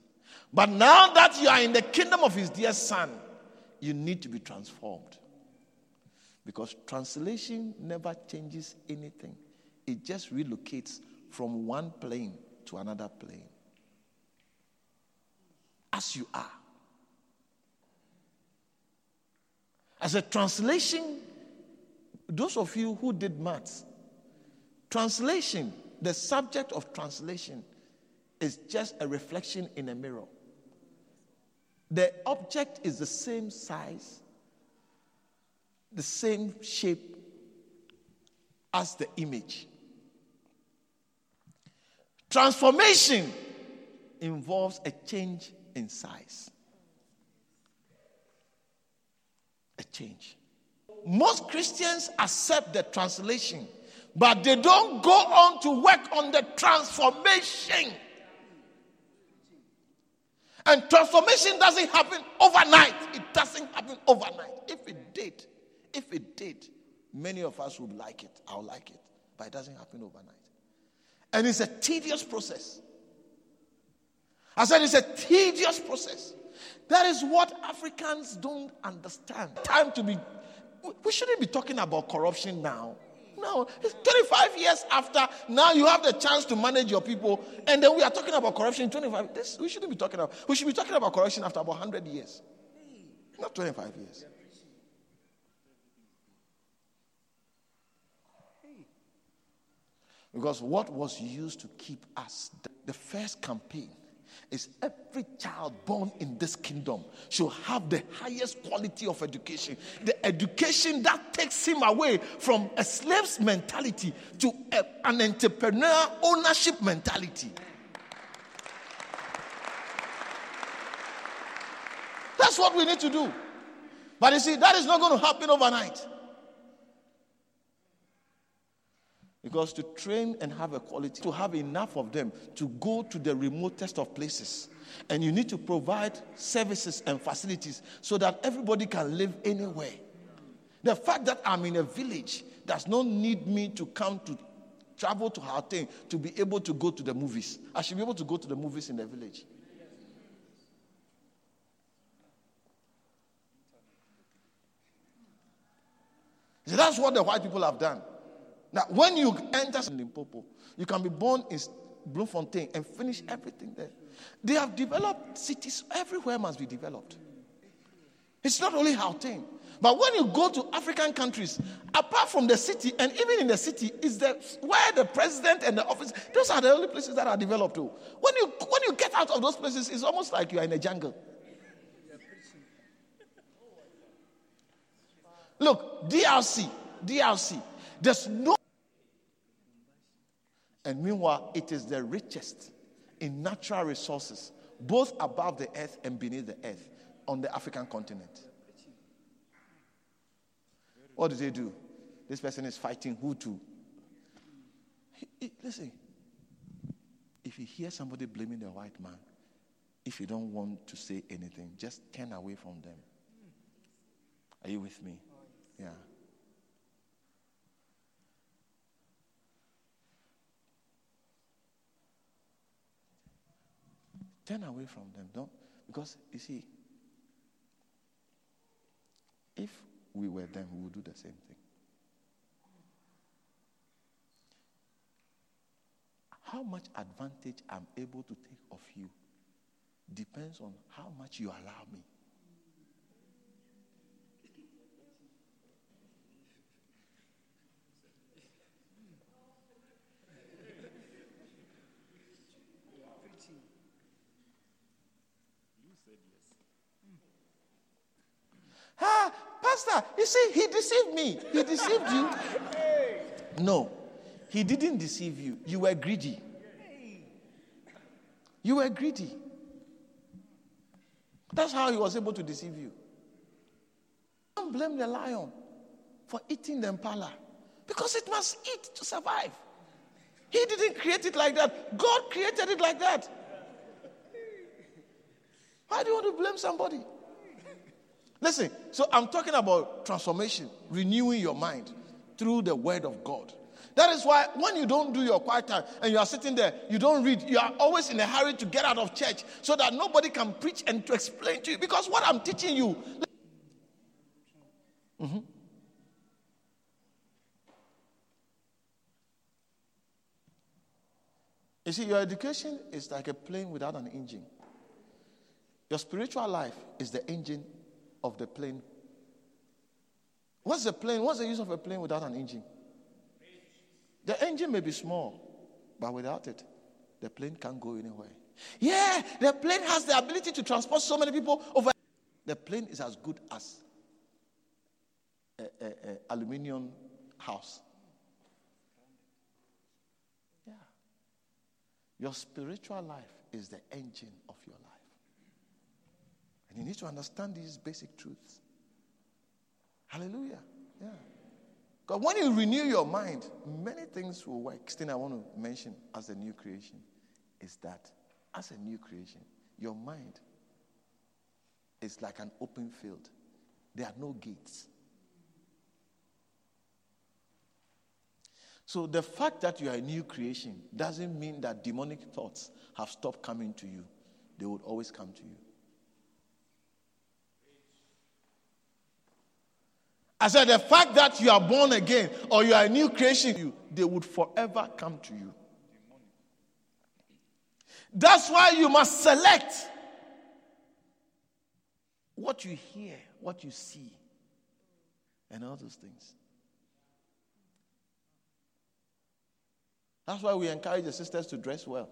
But now that you are in the kingdom of His dear Son, you need to be transformed. Because translation never changes anything, it just relocates from one plane to another plane. As you are. As a translation, those of you who did maths, translation, the subject of translation is just a reflection in a mirror. The object is the same size, the same shape as the image. Transformation involves a change in size. A change. Most Christians accept the translation, but they don't go on to work on the transformation. And transformation doesn't happen overnight. It doesn't happen overnight. If it did, if it did, many of us would like it. I'll like it. But it doesn't happen overnight. And it's a tedious process. I said it's a tedious process. That is what Africans don't understand. Time to be, we shouldn't be talking about corruption now. No, it's 25 years after. Now you have the chance to manage your people, and then we are talking about corruption in 25. This, we shouldn't be talking about. We should be talking about corruption after about 100 years, not 25 years. Because what was used to keep us, the first campaign is every child born in this kingdom should have the highest quality of education. The education that takes him away from a slave's mentality to a, an entrepreneur ownership mentality. That's what we need to do. But you see, that is not going to happen overnight. Because to train and have a quality, to have enough of them to go to the remotest of places. And you need to provide services and facilities so that everybody can live anywhere. The fact that I'm in a village does not need me to come to travel to Gauteng to be able to go to the movies. I should be able to go to the movies in the village. So that's what the white people have done. Now, when you enter Limpopo, you can be born in Bloemfontein and finish everything there. They have developed cities everywhere must be developed. It's not only Gauteng. But when you go to African countries, apart from the city, and even in the city, is the where the president and the office, those are the only places that are developed too. When you when you get out of those places, it's almost like you are in a jungle. Look, DRC, DRC, there's no and meanwhile, it is the richest in natural resources, both above the earth and beneath the earth on the African continent. What do they do? This person is fighting who to? listen, if you hear somebody blaming the white man, if you don't want to say anything, just turn away from them. Are you with me? Yeah. Turn away from them. Don't because you see, if we were them, we would do the same thing. How much advantage I'm able to take of you depends on how much you allow me. Ah, Pastor, you see, he deceived me. He deceived you. No, he didn't deceive you. You were greedy. You were greedy. That's how he was able to deceive you. Don't blame the lion for eating the impala because it must eat to survive. He didn't create it like that. God created it like that. Why do you want to blame somebody? Listen, so I'm talking about transformation, renewing your mind through the word of God. That is why when you don't do your quiet time and you are sitting there, you don't read, you are always in a hurry to get out of church so that nobody can preach and to explain to you. Because what I'm teaching you. Mm-hmm. You see, your education is like a plane without an engine. Your spiritual life is the engine of the plane. What's the plane? What's the use of a plane without an engine? The engine may be small, but without it, the plane can't go anywhere. Yeah, the plane has the ability to transport so many people over. The plane is as good as a, aluminium house. Yeah. Your spiritual life is the engine of your life. And you need to understand these basic truths. Hallelujah. Yeah. Because when you renew your mind, many things will work. Thing I want to mention as a new creation is that as a new creation, your mind is like an open field, there are no gates. So the fact that you are a new creation doesn't mean that demonic thoughts have stopped coming to you. They would always come to you. I said the fact that you are born again or you are a new creation, you, they would forever come to you. That's why you must select what you hear, what you see, and all those things. That's why we encourage the sisters to dress well.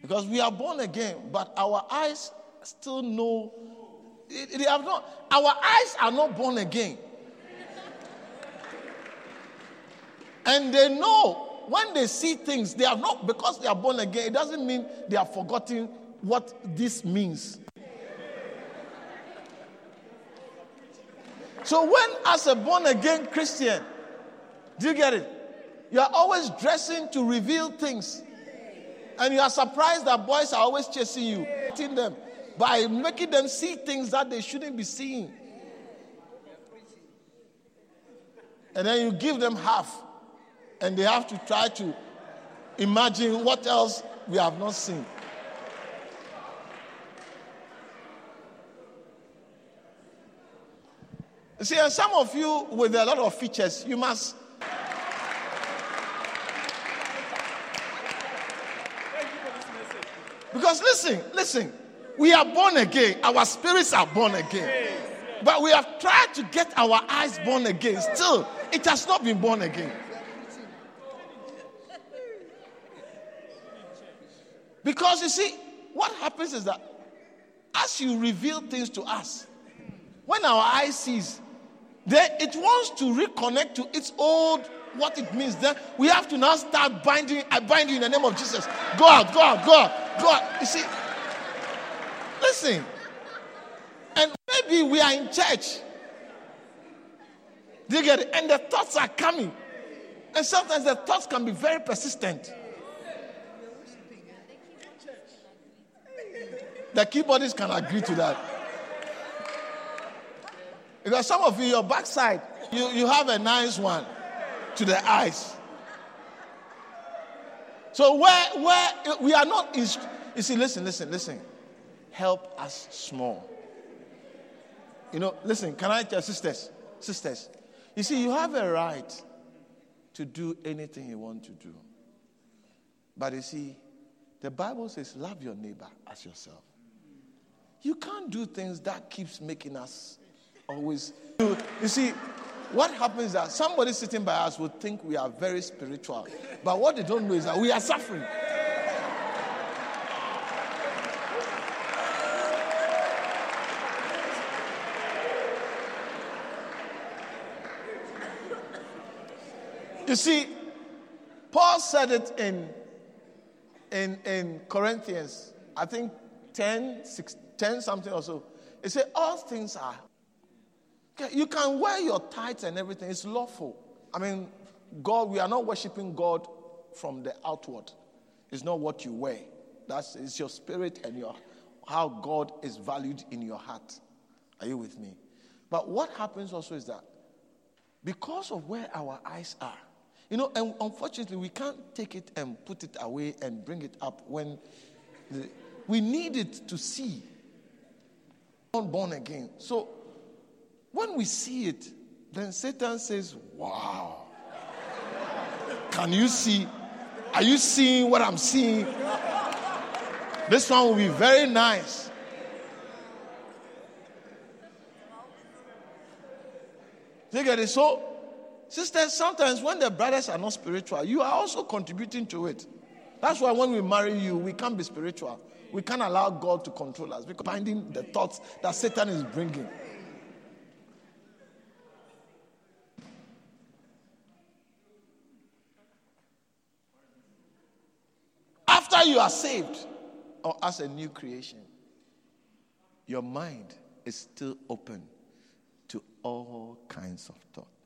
Because we are born again, but our eyes still know they have not our eyes are not born again. And they know when they see things, they are not because they are born again, it doesn't mean they are forgotten what this means. So, when as a born again Christian, do you get it? You are always dressing to reveal things. And you are surprised that boys are always chasing you, hitting them by making them see things that they shouldn't be seeing. And then you give them half, and they have to try to imagine what else we have not seen. See, and some of you with a lot of features, you must Because listen, listen, we are born again. Our spirits are born again. But we have tried to get our eyes born again. Still, it has not been born again. Because you see, what happens is that as you reveal things to us, when our eyes sees, then it wants to reconnect to its old what it means. Then we have to now start binding. I bind you in the name of Jesus. God, God, God, God. You see, listen. And maybe we are in church. Do you get it? And the thoughts are coming. And sometimes the thoughts can be very persistent. The keyboardists can agree to that. Because some of you, your backside, you, you have a nice one to the eyes. So where where we are not you see, listen, listen, listen. Help us small. You know, listen, can I tell sisters? Sisters, you see, you have a right to do anything you want to do. But you see, the Bible says, love your neighbor as yourself. You can't do things that keeps making us always. You see, what happens is that somebody sitting by us would think we are very spiritual. But what they don't know is that we are suffering. You see, Paul said it in, in, in Corinthians, I think 10, 6, 10 something or so. He said, All things are you can wear your tights and everything, it's lawful. I mean, God, we are not worshiping God from the outward. It's not what you wear. That's it's your spirit and your how God is valued in your heart. Are you with me? But what happens also is that because of where our eyes are, you know, and unfortunately, we can't take it and put it away and bring it up when the, we need it to see. Born again. So when we see it, then Satan says, Wow. Can you see? Are you seeing what I'm seeing? This one will be very nice. You get it? So, sisters, sometimes when the brothers are not spiritual, you are also contributing to it. That's why when we marry you, we can't be spiritual. We can't allow God to control us because finding the thoughts that Satan is bringing. after you are saved or as a new creation, your mind is still open to all kinds of thought.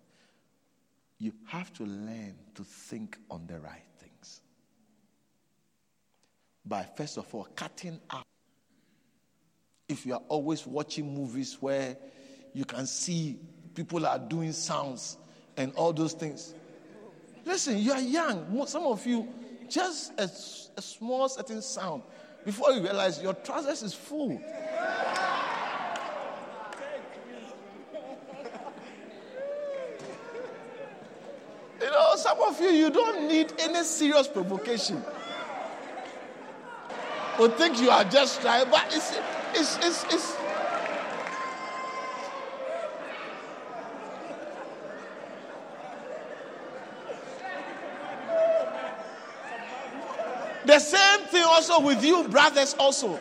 You have to learn to think on the right things. By first of all, cutting out If you are always watching movies where you can see people are doing sounds and all those things. Listen, you are young. Some of you, just a, a small certain sound, before you realize your trousers is full. You know, some of you, you don't need any serious provocation. Or think you are just trying, but it's, it's, it's, it's The same thing also with you, brothers, also.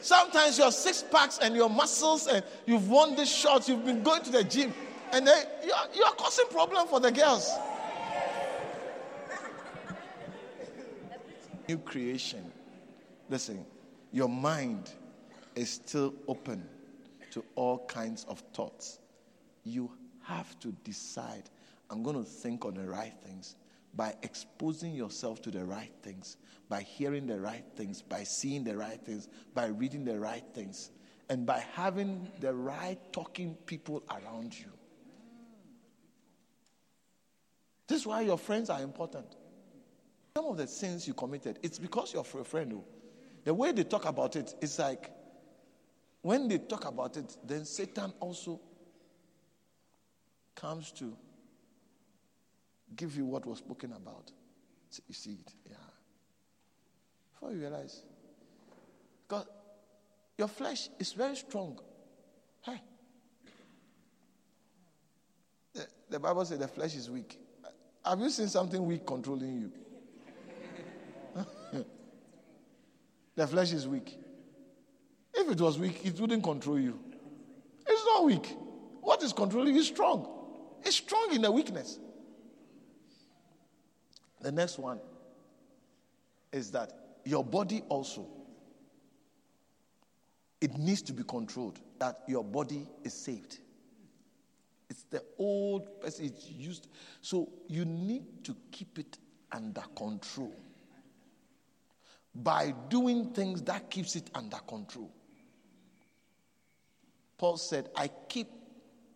Sometimes your six packs and your muscles, and you've won this shot, you've been going to the gym, and then you're, you're causing problem for the girls. New creation. Listen, your mind is still open to all kinds of thoughts. You have to decide I'm going to think on the right things by exposing yourself to the right things, by hearing the right things, by seeing the right things, by reading the right things, and by having the right talking people around you. This is why your friends are important. Some of the sins you committed, it's because you're a friend. Oh. the way they talk about it, it's like when they talk about it, then Satan also comes to give you what was spoken about. So you see it, yeah. Before you realize, because your flesh is very strong. Hey. The, the Bible says the flesh is weak. Have you seen something weak controlling you? The flesh is weak. If it was weak, it wouldn't control you. It's not weak. What is controlling is strong. It's strong in the weakness. The next one is that your body also it needs to be controlled that your body is saved it's the old person used so you need to keep it under control by doing things that keeps it under control paul said i keep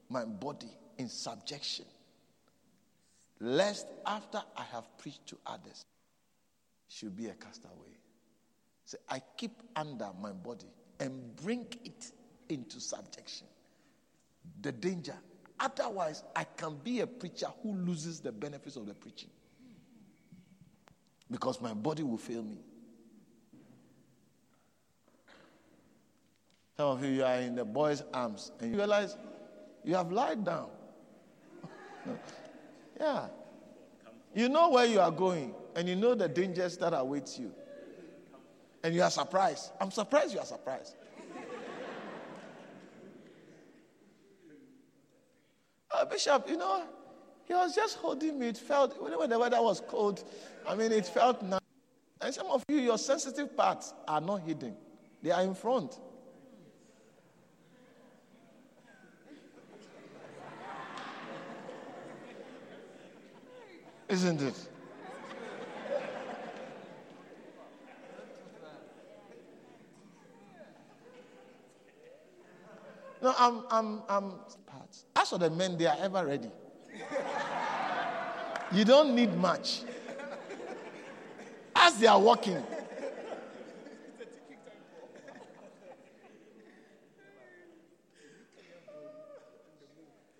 my body in subjection lest after I have preached to others, should be a castaway. So I keep under my body and bring it into subjection. The danger. Otherwise, I can be a preacher who loses the benefits of the preaching. Because my body will fail me. Some of you, you are in the boy's arms and you realize you have lied down. *laughs* Yeah. You know where you are going, and you know the dangers that await you. And you are surprised. I'm surprised you are surprised. uh, *laughs* Bishop, you know, he was just holding me. It felt, when the weather was cold, I mean, it felt nice. And some of you, your sensitive parts are not hidden, they are in front. Isn't it? No, I'm, I'm, I'm. As for the men, they are ever ready. You don't need much. As they are walking,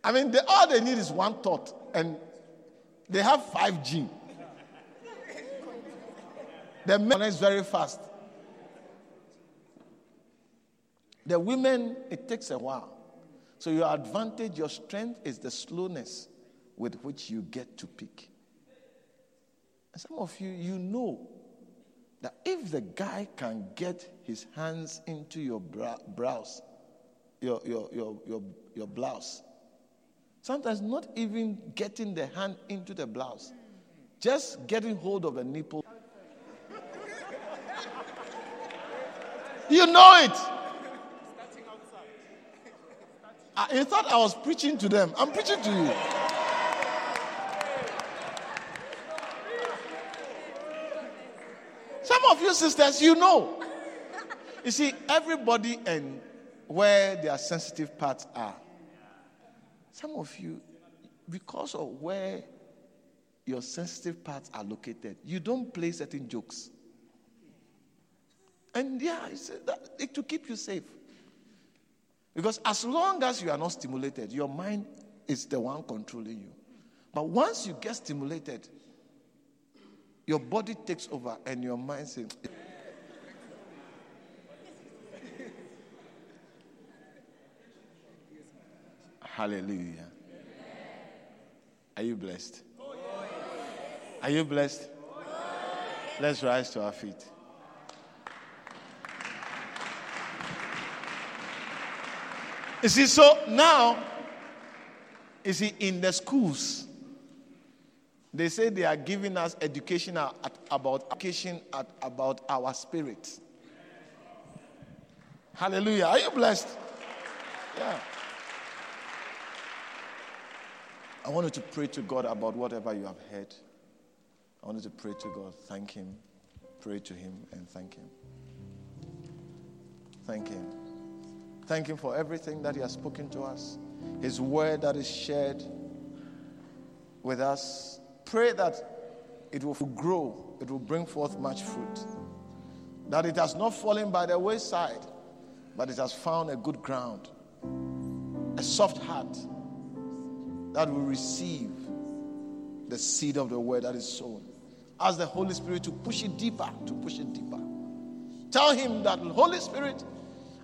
I mean, they, all they need is one thought, and they have 5G. The men is very fast. The women, it takes a while. So your advantage, your strength is the slowness with which you get to pick. And some of you, you know that if the guy can get his hands into your brows, your, your, your, your, your blouse, Sometimes not even getting the hand into the blouse, just getting hold of the nipple. You know it. I, thought I was preaching to them. I'm preaching to you. Some of you sisters, you know. You see, everybody and where their sensitive parts are. Some of you, because of where your sensitive parts are located, you don't play certain jokes. And yeah, uh, that, it to keep you safe. Because as long as you are not stimulated, your mind is the one controlling you. But once you get stimulated, your body takes over and your mind says, Hallelujah. Are you blessed? Are you blessed? Let's rise to our feet. You see, so now, you see, in the schools, they say they are giving us education at, about education at, about our spirit. Hallelujah. Are you blessed? Yeah. I wanted to pray to God about whatever you have heard. I wanted to pray to God, thank Him, pray to Him, and thank Him. Thank Him. Thank Him for everything that He has spoken to us, His word that is shared with us. Pray that it will grow, it will bring forth much fruit. That it has not fallen by the wayside, but it has found a good ground, a soft heart that will receive the seed of the word that is sown. Ask the Holy Spirit to push it deeper, to push it deeper. Tell him that, Holy Spirit,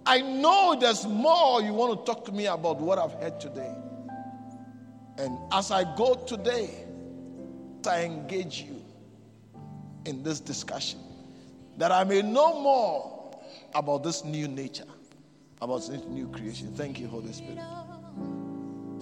I know there's more you want to talk to me about what I've heard today. And as I go today, I engage you in this discussion, that I may know more about this new nature, about this new creation. Thank you, Holy Spirit.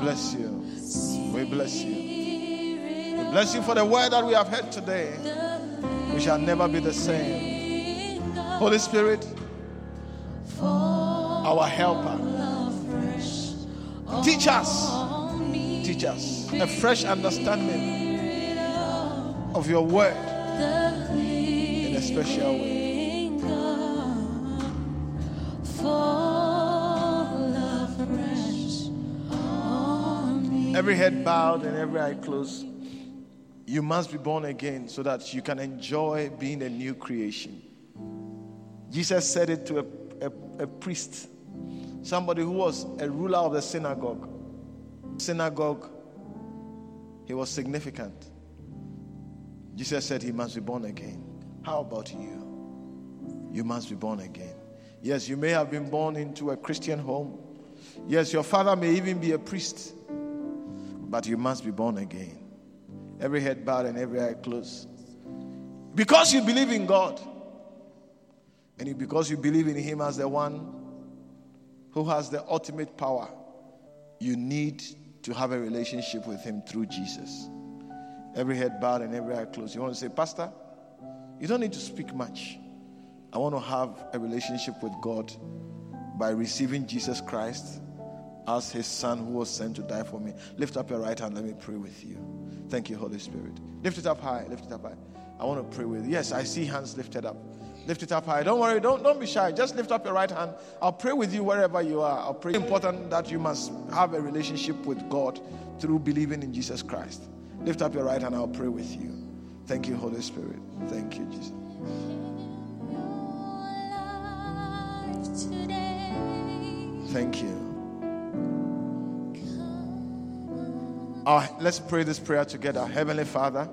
Bless you. We bless you. We bless you for the word that we have heard today. We shall never be the same. Holy Spirit, our helper, teach us, teach us a fresh understanding of your word in a special way. Every head bowed and every eye closed, you must be born again so that you can enjoy being a new creation. Jesus said it to a, a, a priest, somebody who was a ruler of the synagogue. Synagogue, he was significant. Jesus said he must be born again. How about you? You must be born again. Yes, you may have been born into a Christian home. Yes, your father may even be a priest but you must be born again. Every head bowed and every eye closed. Because you believe in God, and because you believe in Him as the one who has the ultimate power, you need to have a relationship with Him through Jesus. Every head bowed and every eye closed. You want to say, Pastor, you don't need to speak much. I want to have a relationship with God by receiving Jesus Christ as his son who was sent to die for me. Lift up your right hand. Let me pray with you. Thank you, Holy Spirit. Lift it up high. Lift it up high. I want to pray with you. Yes, I see hands lifted up. Lift it up high. Don't worry. Don't, don't be shy. Just lift up your right hand. I'll pray with you wherever you are. I'll pray. It's important that you must have a relationship with God through believing in Jesus Christ. Lift up your right hand. I'll pray with you. Thank you, Holy Spirit. Thank you, Jesus. Thank you. Uh, let's pray this prayer together. Heavenly Father,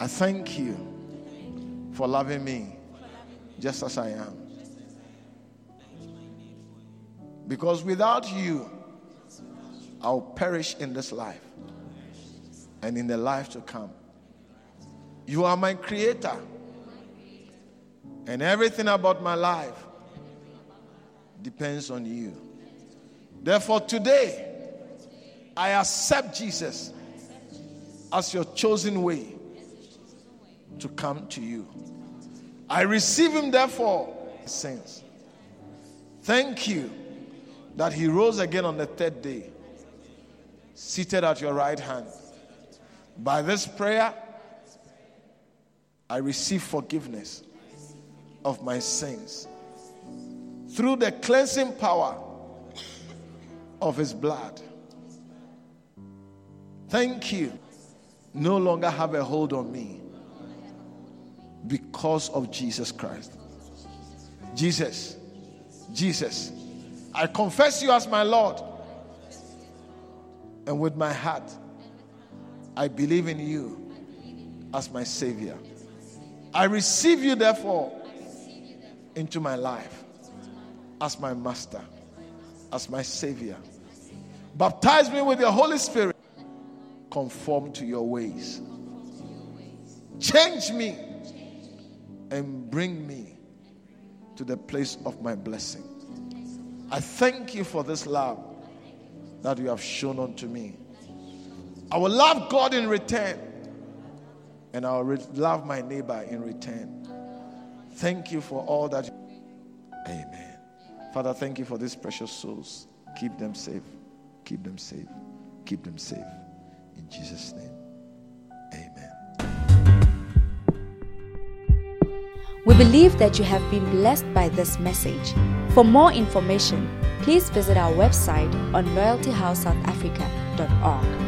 I thank you for loving me just as I am. Because without you, I'll perish in this life and in the life to come. You are my creator, and everything about my life depends on you. Therefore, today, I accept Jesus as your chosen way to come to you. I receive him, therefore, sins. Thank you that he rose again on the third day, seated at your right hand. By this prayer, I receive forgiveness of my sins through the cleansing power of his blood. Thank you. No longer have a hold on me because of Jesus Christ. Jesus, Jesus, I confess you as my Lord. And with my heart, I believe in you as my Savior. I receive you, therefore, into my life as my Master, as my Savior. Baptize me with your Holy Spirit. Conform to your ways. Change me and bring me to the place of my blessing. I thank you for this love that you have shown unto me. I will love God in return, and I will re- love my neighbor in return. Thank you for all that. Amen. Father, thank you for these precious souls. Keep them safe. Keep them safe. Keep them safe. In Jesus' name. amen. We believe that you have been blessed by this message. For more information, please visit our website on loyaltyhousesouthafrica.org.